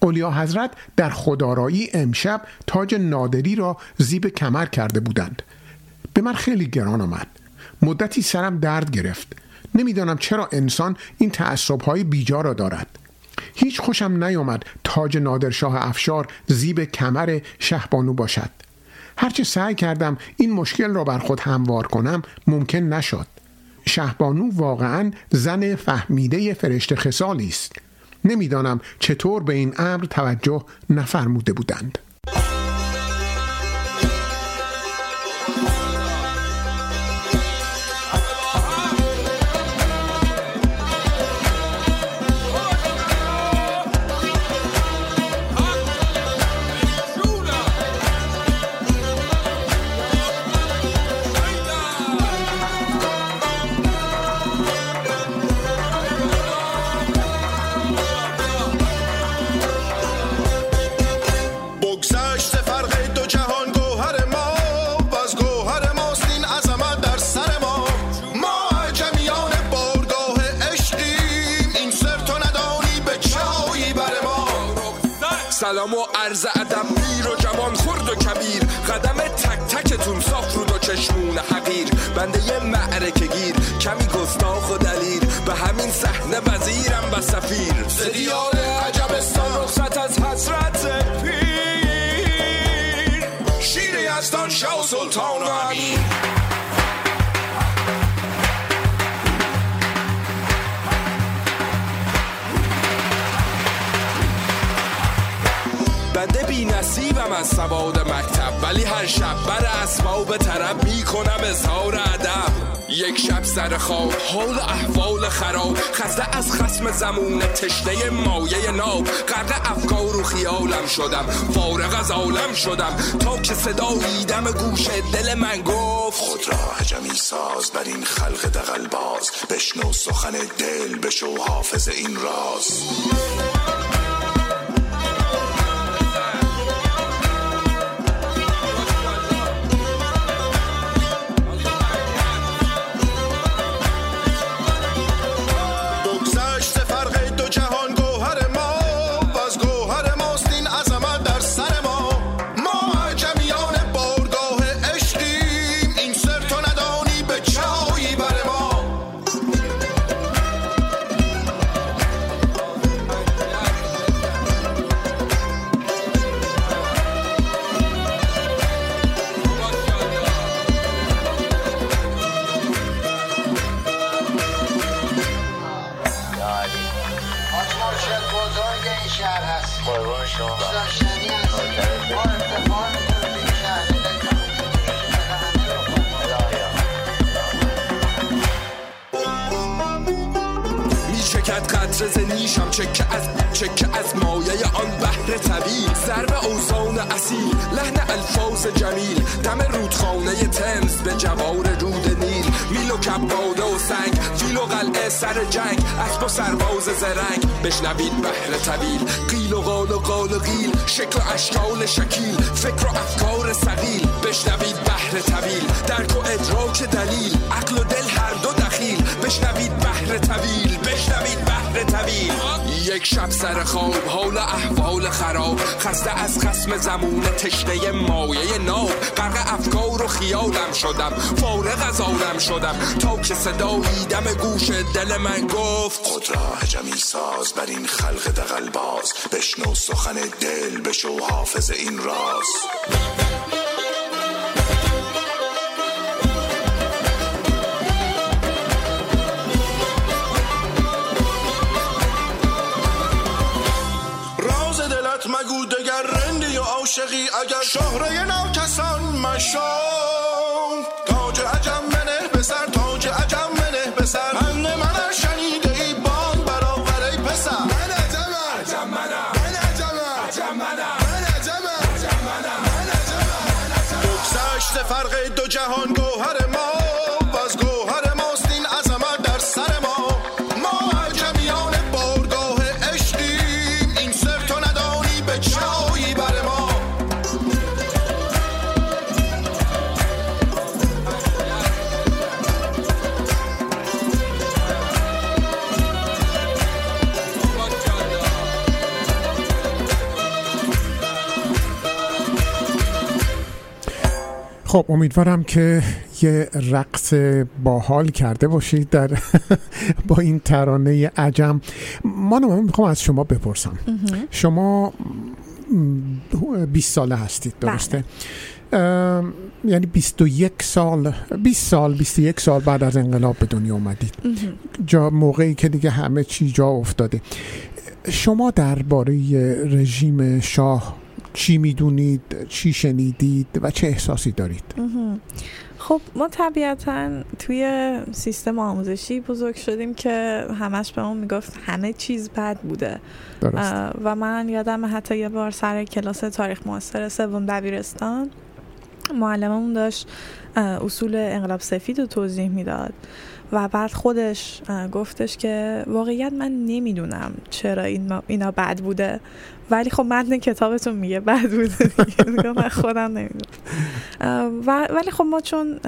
اولیا حضرت در خدارایی امشب تاج نادری را زیب کمر کرده بودند. به من خیلی گران آمد. مدتی سرم درد گرفت. نمی‌دانم چرا انسان این تعصبهای بیجا را دارد. هیچ خوشم نیامد تاج نادرشاه افشار زیب کمر شهبانو باشد. هرچه سعی کردم این مشکل را بر خود هموار کنم ممکن نشد. شهبانو واقعا زن فهمیده فرشته خصالی است. نمی‌دانم چطور به این امر توجه نفرموده بودند. سلام و عرض ادب پیر و جوان خرد و کبیر. قدم تک تکتون صاف رود و چشمون حقیر. بنده یه معرکه گیر. کمی گستاخ و دلیر. به همین صحنه وزیرم و سفیر. سریال عجبستان رخصت از حسرت پیر. شیر یزدان شاه سلطان و امیر. نصیبم از سواد مکتب ولی هر شب بر اسباب طرب می‌کنم اظهار ادب. یک شب سر خواب حال احوال خراب خسته از خسم زمون تشنه مایه ناب. غرق افکار و خیالم شدم فارغ از عالم شدم. تا که صدایی دم گوش دل من گفت خود را عجمی ساز بر این خلق دقل باز بشنو سخن دل بشو حافظ این راز. بشنوید بحر طویل. قیل و قال و قال و قیل شکل و اشکال شکیل. فکر و افکار سقیل بشنوید بحر طویل. درک و ادراک دلیل عقل و دل هر دو دخیل. بشنوید بحر طویل بشنوید بحر طویل. یک شب سر خواب حال احوال خراب. خسته از خسم زمون تشنه مایه ناب. غرق افکار و خیالم شدم فارغ از عالم شدم. تا که صدایی دم گوش دل من گفت عجمی ساز بر این خلق دقل باز. بشنو سخن دل بشو حافظ این راز. راز دلت مگو دگر رندی و عاشقی؟ اگر شهره ناکسان مشام بگذشت فرق خب امیدوارم که یه رقص باحال کرده باشید در (laughs) با این ترانه عجم. ما من می‌خوام از شما بپرسم. شما م، 20 ساله هستید درسته؟ ام، یعنی 21 سال 20 سال 21 سال بعد از انقلاب به دنیا اومدید. جا موقعی که دیگه همه چی جا افتاده. شما درباره رژیم شاه چی می‌دونید چی شنیدید و چه احساسی دارید. خب ما طبیعتا توی سیستم آموزشی بزرگ شدیم که همش به اون می‌گفت همه چیز بد بوده درست. و من یادم حتی یه بار سر کلاس تاریخ معاصر سوم دبیرستان معلممون داشت اصول انقلاب سفید رو توضیح می‌داد و بعد خودش گفتش که واقعیت من نمی‌دونم چرا این اینا بد بوده ولی خب متن کتابتون میگه بد بوده دیگه. من خودم نمی‌دونم ولی خب ما چون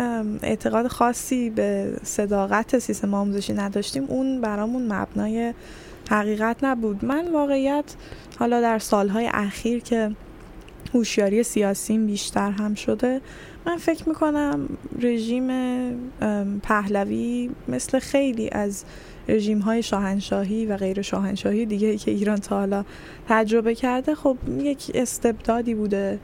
اعتقاد خاصی به صداقت سیستم آموزشی نداشتیم اون برامون مبنای حقیقت نبود من واقعیت حالا در سالهای اخیر که هوشیاری سیاسیم بیشتر هم شده من فکر می‌کنم رژیم پهلوی مثل خیلی از رژیم های شاهنشاهی و غیر شاهنشاهی دیگه که ایران تا حالا تجربه کرده خب یک استبدادی بوده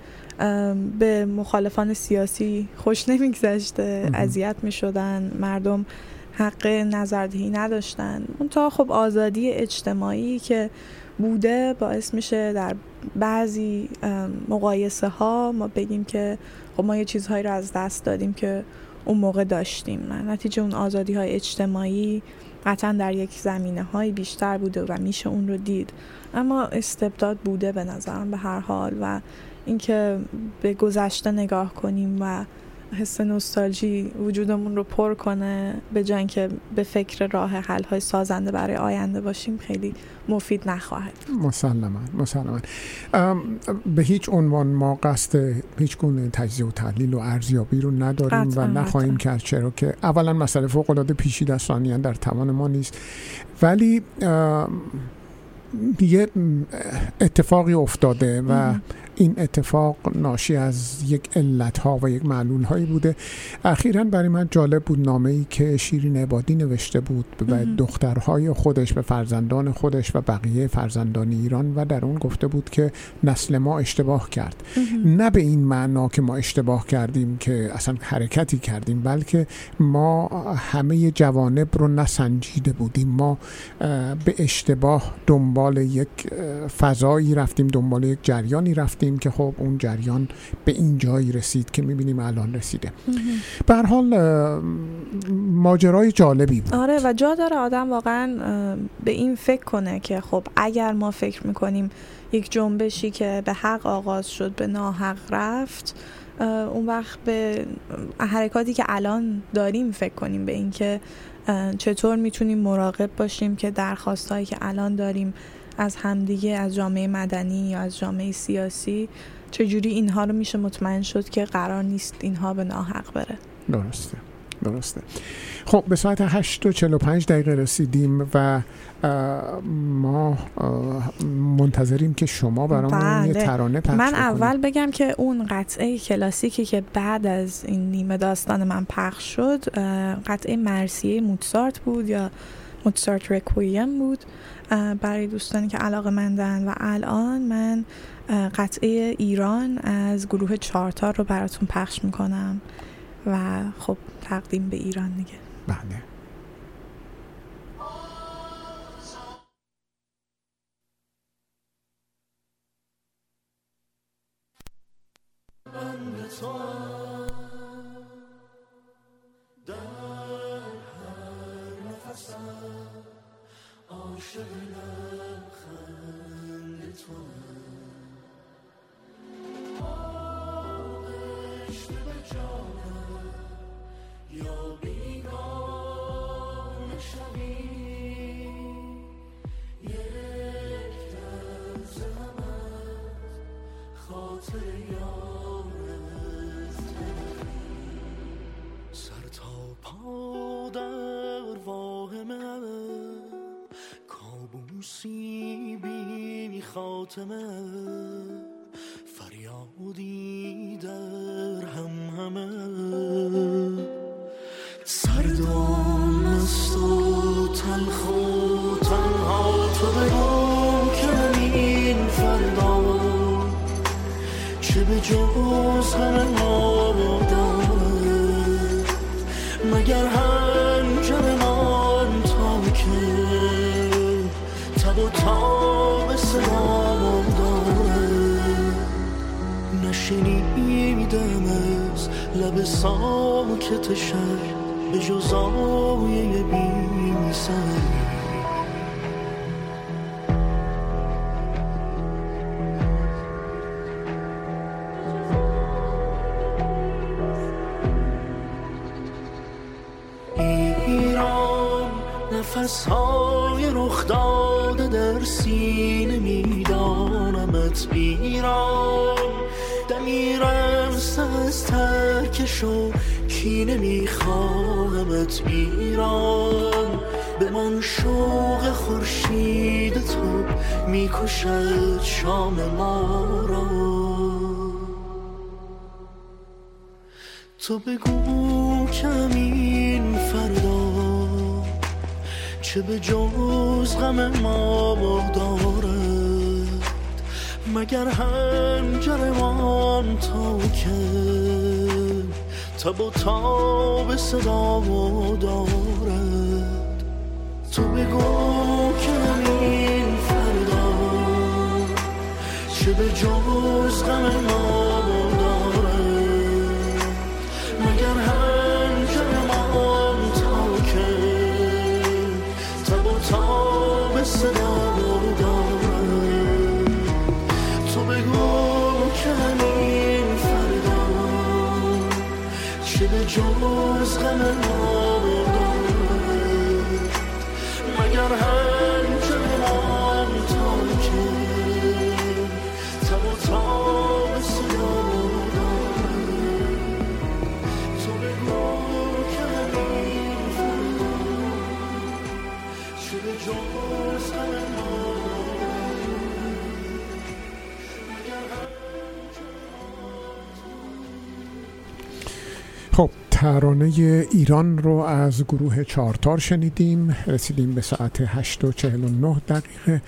به مخالفان سیاسی خوش نمیگذشته اذیت می‌شدن مردم حق نظردهی نداشتن. اون تا خب آزادی اجتماعی که بوده باعث میشه در بعضی مقایسه ها ما بگیم که خب ما یه چیزهایی رو از دست دادیم که اون موقع داشتیم. نتیجه اون آزادی های اجتماعی قطعا در یک زمینه های بیشتر بوده و میشه اون رو دید. اما استبداد بوده به نظرم به هر حال و اینکه به گذشته نگاه کنیم و حس نوستالژی وجودمون رو پر کنه به جای اینکه به فکر راه حل های سازنده برای آینده باشیم خیلی مفید نخواهد. مسلما مسلما. به هیچ عنوان ما قصد هیچ گونه تجزیه و تحلیل و ارزیابی رو نداریم و نخواهیم کرد چرا که اولا مسئله فوق العاده پیچیده است در توان ما نیست. ولی یه اتفاقی افتاده و این اتفاق ناشی از یک علت ها و یک معلول هایی بوده. اخیرا برای من جالب بود نامه ای که شیرین عبادی نوشته بود به. دخترهای خودش به فرزندان خودش و بقیه فرزندان ایران و در اون گفته بود که نسل ما اشتباه کرد. نه به این معنا که ما اشتباه کردیم که اصلا حرکتی کردیم بلکه ما همه جوانب رو نسنجیده بودیم. ما به اشتباه دنبال یک فضایی رفتیم دنبال یک جریانی رفتیم. که خب اون جریان به این جایی رسید که می‌بینیم الان رسیده. به حال ماجرای جالبی بود. آره و جا داره آدم واقعا به این فکر کنه که خب اگر ما فکر می‌کنیم یک جنبشی که به حق آغاز شد به ناحق رفت اون وقت به حرکاتی که الان داریم فکر کنیم به اینکه چطور می‌تونیم مراقب باشیم که درخواستهایی که الان داریم از همدیگه از جامعه مدنی یا از جامعه سیاسی چجوری اینها رو میشه مطمئن شد که قرار نیست اینها به ناحق بره؟ درسته. درسته. خب به ساعت 8 و 45 دقیقه رسیدیم و ما منتظریم که شما برامون یه ترانه پخش من. اول بگم که اون قطعه کلاسیکی که بعد از این نیمه داستان من پخش شد قطعه مرسیه موتسارت بود یا موتسارت رکویم بود. برای دوستانی که علاقه مندن و الان من قطعه ایران از گروه چارتار رو براتون پخش می‌کنم. و خب تقدیم به ایران دیگه. بله. در هر نفسم عاشق سر تا پا در واهمه کابوسی بی خاتمه فریادی در هم همه. سردام است و به جز همه ما مگر هنجر من تا که تب و تاب دارد. نشنیدم از لب ساکت شهر به جز آیه بی سر. نفس های رخ داده در سینه میدانمت ایران. دمیرم از ترکش و کینه میخواهمت ایران. به من شوق خورشید تو می‌کشد شام ما را. تو بگو کمین فردا چه به جز غم ما دارد مگر هنجرمان تا که تب و تاب صدا دارد؟ تو بگو کمین فردا چه به جز غم ما جز غم ما ترانه ایران رو از گروه چارتار شنیدیم. رسیدیم به ساعت 8 و 49 دقیقه.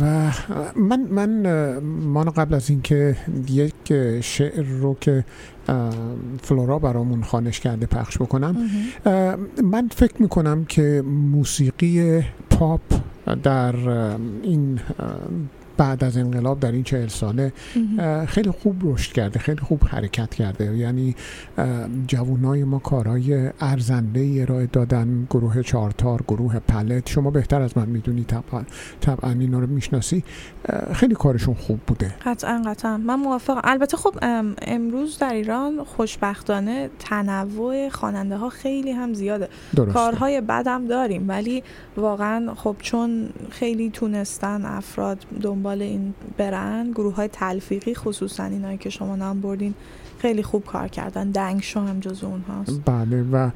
و من من مان قبل از اینکه یک شعر رو که فلورا برامون خانش کرده پخش بکنم من فکر می‌کنم که موسیقی پاپ در این بعد از انقلاب در این چهل ساله خیلی خوب رشد کرده خیلی خوب حرکت کرده. یعنی جوانای ما کارهای ارزنده ای ارائه دادن گروه چارتار گروه پلت. شما بهتر از من می‌دونی طبعا طبعا اینا رو می‌شناسی. خیلی کارشون خوب بوده. قطعا قطعا. من موافقم. البته خب ام، امروز در ایران خوشبختانه تنوع خواننده ها خیلی هم زیاده. درسته. کارهای بدم داریم ولی واقعا خب چون خیلی تونستن افراد دنبال این برن گروه های تلفیقی خصوصا اینایی که شما نام بردین خیلی خوب کار کردن دنگ شو هم جز اونهاست بله و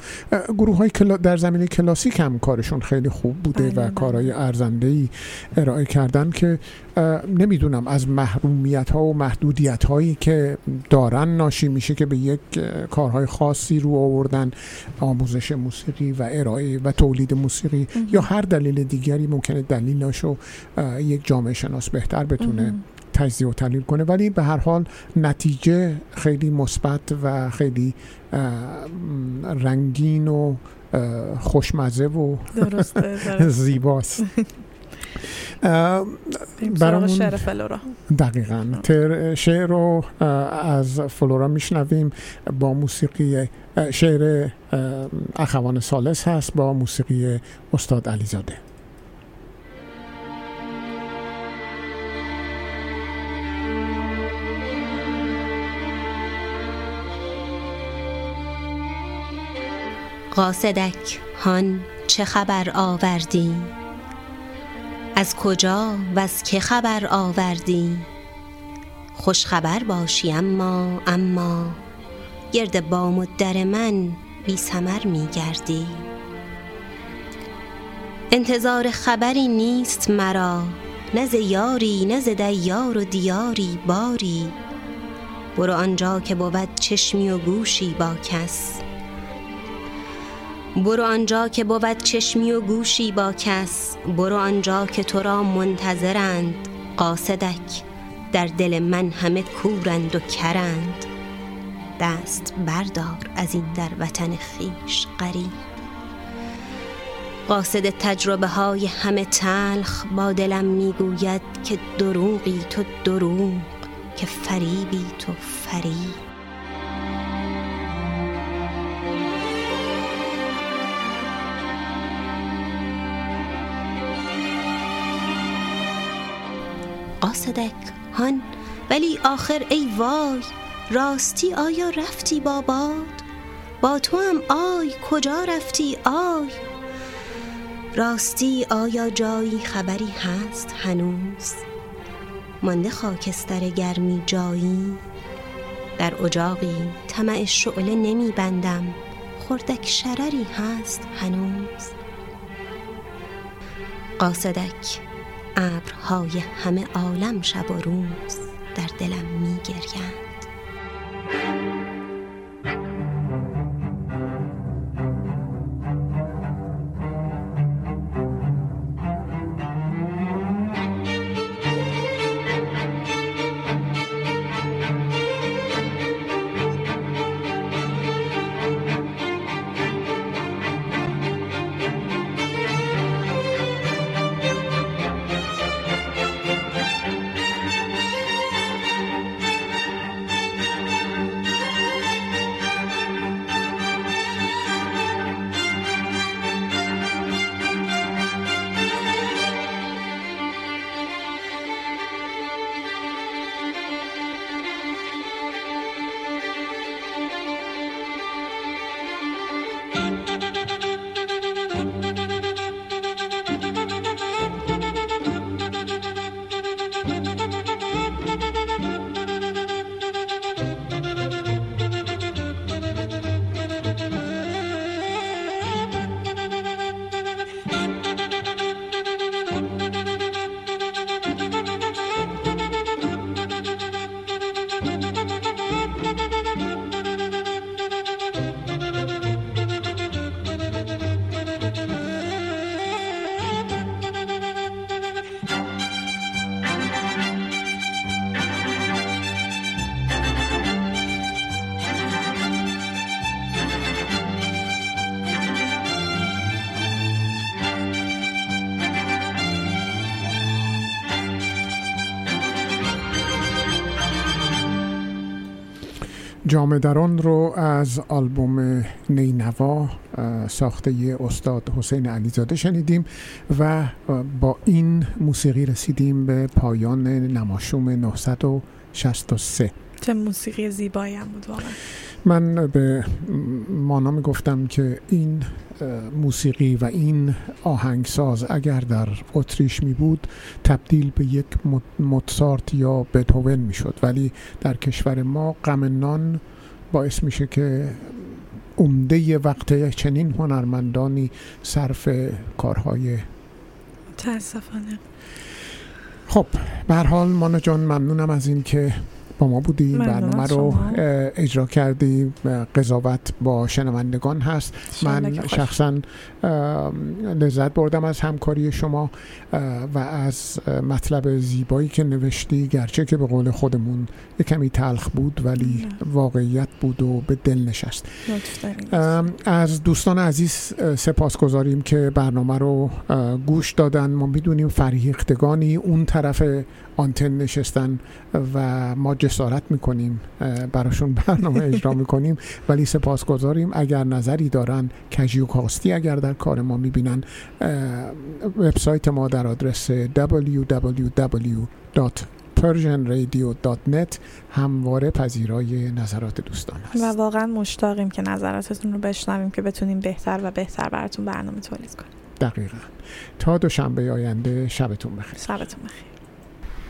گروه های کلا در زمینه کلاسیک هم کارشون خیلی خوب بوده بله، و کارهای ارزنده ای ارائه کردن که نمی‌دونم از محرومیت ها و محدودیت هایی که دارن ناشی میشه که به یک کارهای خاصی رو آوردن آموزش موسیقی و ارائه و تولید موسیقی مهم. یا هر دلیل دیگری ممکنه دلیلاشو یک جامعه شناس بهتر بتونه مهم. تجزیه و تحلیل کنه. ولی به هر حال نتیجه خیلی مثبت و خیلی رنگین و خوشمزه و. (laughs) زیباست. (laughs) برامون شعر فلورا. دقیقا. تر شعر رو از فلورا میشنویم. با موسیقی شعر اخوان سالس هست با موسیقی استاد علیزاده. قاصدک هان چه خبر آوردی؟ از کجا و از که خبر آوردی؟ خوش خبر باشی اما اما گرد بام و در من بی سمر می گردی. انتظار خبری نیست مرا نه یاری نه ز دیار و دیاری باری. برو آنجا که بود چشمی و گوشی با کس. برو آنجا که بود چشمی و گوشی با کس. برو آنجا که تو را منتظرند. قاصدک در دل من همه کورند و کرند. دست بردار از این در وطن خیش غریب قاصد تجربه های همه تلخ با دلم می‌گوید که دروغی تو دروغ که فریبی تو فریب. قاصدک هان ولی آخر ای وای راستی آیا رفتی با باد؟ با تو هم آی کجا رفتی آی؟ راستی آیا جایی خبری هست هنوز؟ مانده خاکستر گرمی جایی؟ در اجاقی طمع شعله نمی بندم. خردک شرری هست هنوز؟ قاصدک ابرهای همه عالم شب و روز در دلم می جامدران رو از آلبوم نینوا ساخته استاد حسین علیزاده شنیدیم و با این موسیقی رسیدیم به پایان نماشوم 963 چه موسیقی زیبایی هم بود واقعا. من به مانا می‌گفتم که این موسیقی و این آهنگساز اگر در اتریش می بود تبدیل به یک موتسارت یا بتوون می شد. ولی در کشور ما غم نان باعث میشه که عمده وقت چنین هنرمندانی صرف کارهای متاسفانه. خب به حال مانا جان ممنونم از این که با ما بودی برنامه رو اجرا کردی. قضاوت با شنوندگان هست. من شخصا لذت بردم از همکاری شما و از مطلب زیبایی که نوشتی. گرچه که به قول خودمون کمی تلخ بود ولی واقعیت بود و به دل نشست. از دوستان عزیز سپاس گذاریم که برنامه رو گوش دادن. ما می‌دونیم فریختگانی اون طرف آنتن نشستن و ما جسارت می‌کنیم براشون برنامه اجرا می‌کنیم ولی سپاسگزاریم. اگر نظری دارن کجیو کاستی اگر در کار ما می‌بینن وبسایت ما در آدرس www.persianradio.net همواره پذیرای نظرات دوستان هست و واقعا مشتاقیم که نظراتتون رو بشنویم که بتونیم بهتر و بهتر براتون برنامه تولید کنیم. دقیقا. تا دوشنبه آینده شبتون بخیر. شبتون بخیر.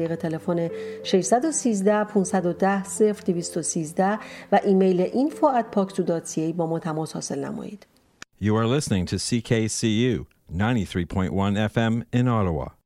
طریق تلفن 613 510 0213 و ایمیل اینفو ات پاک دات با ما تماس حاصل نمایید. You are listening to CKCU 93.1 FM in Ottawa.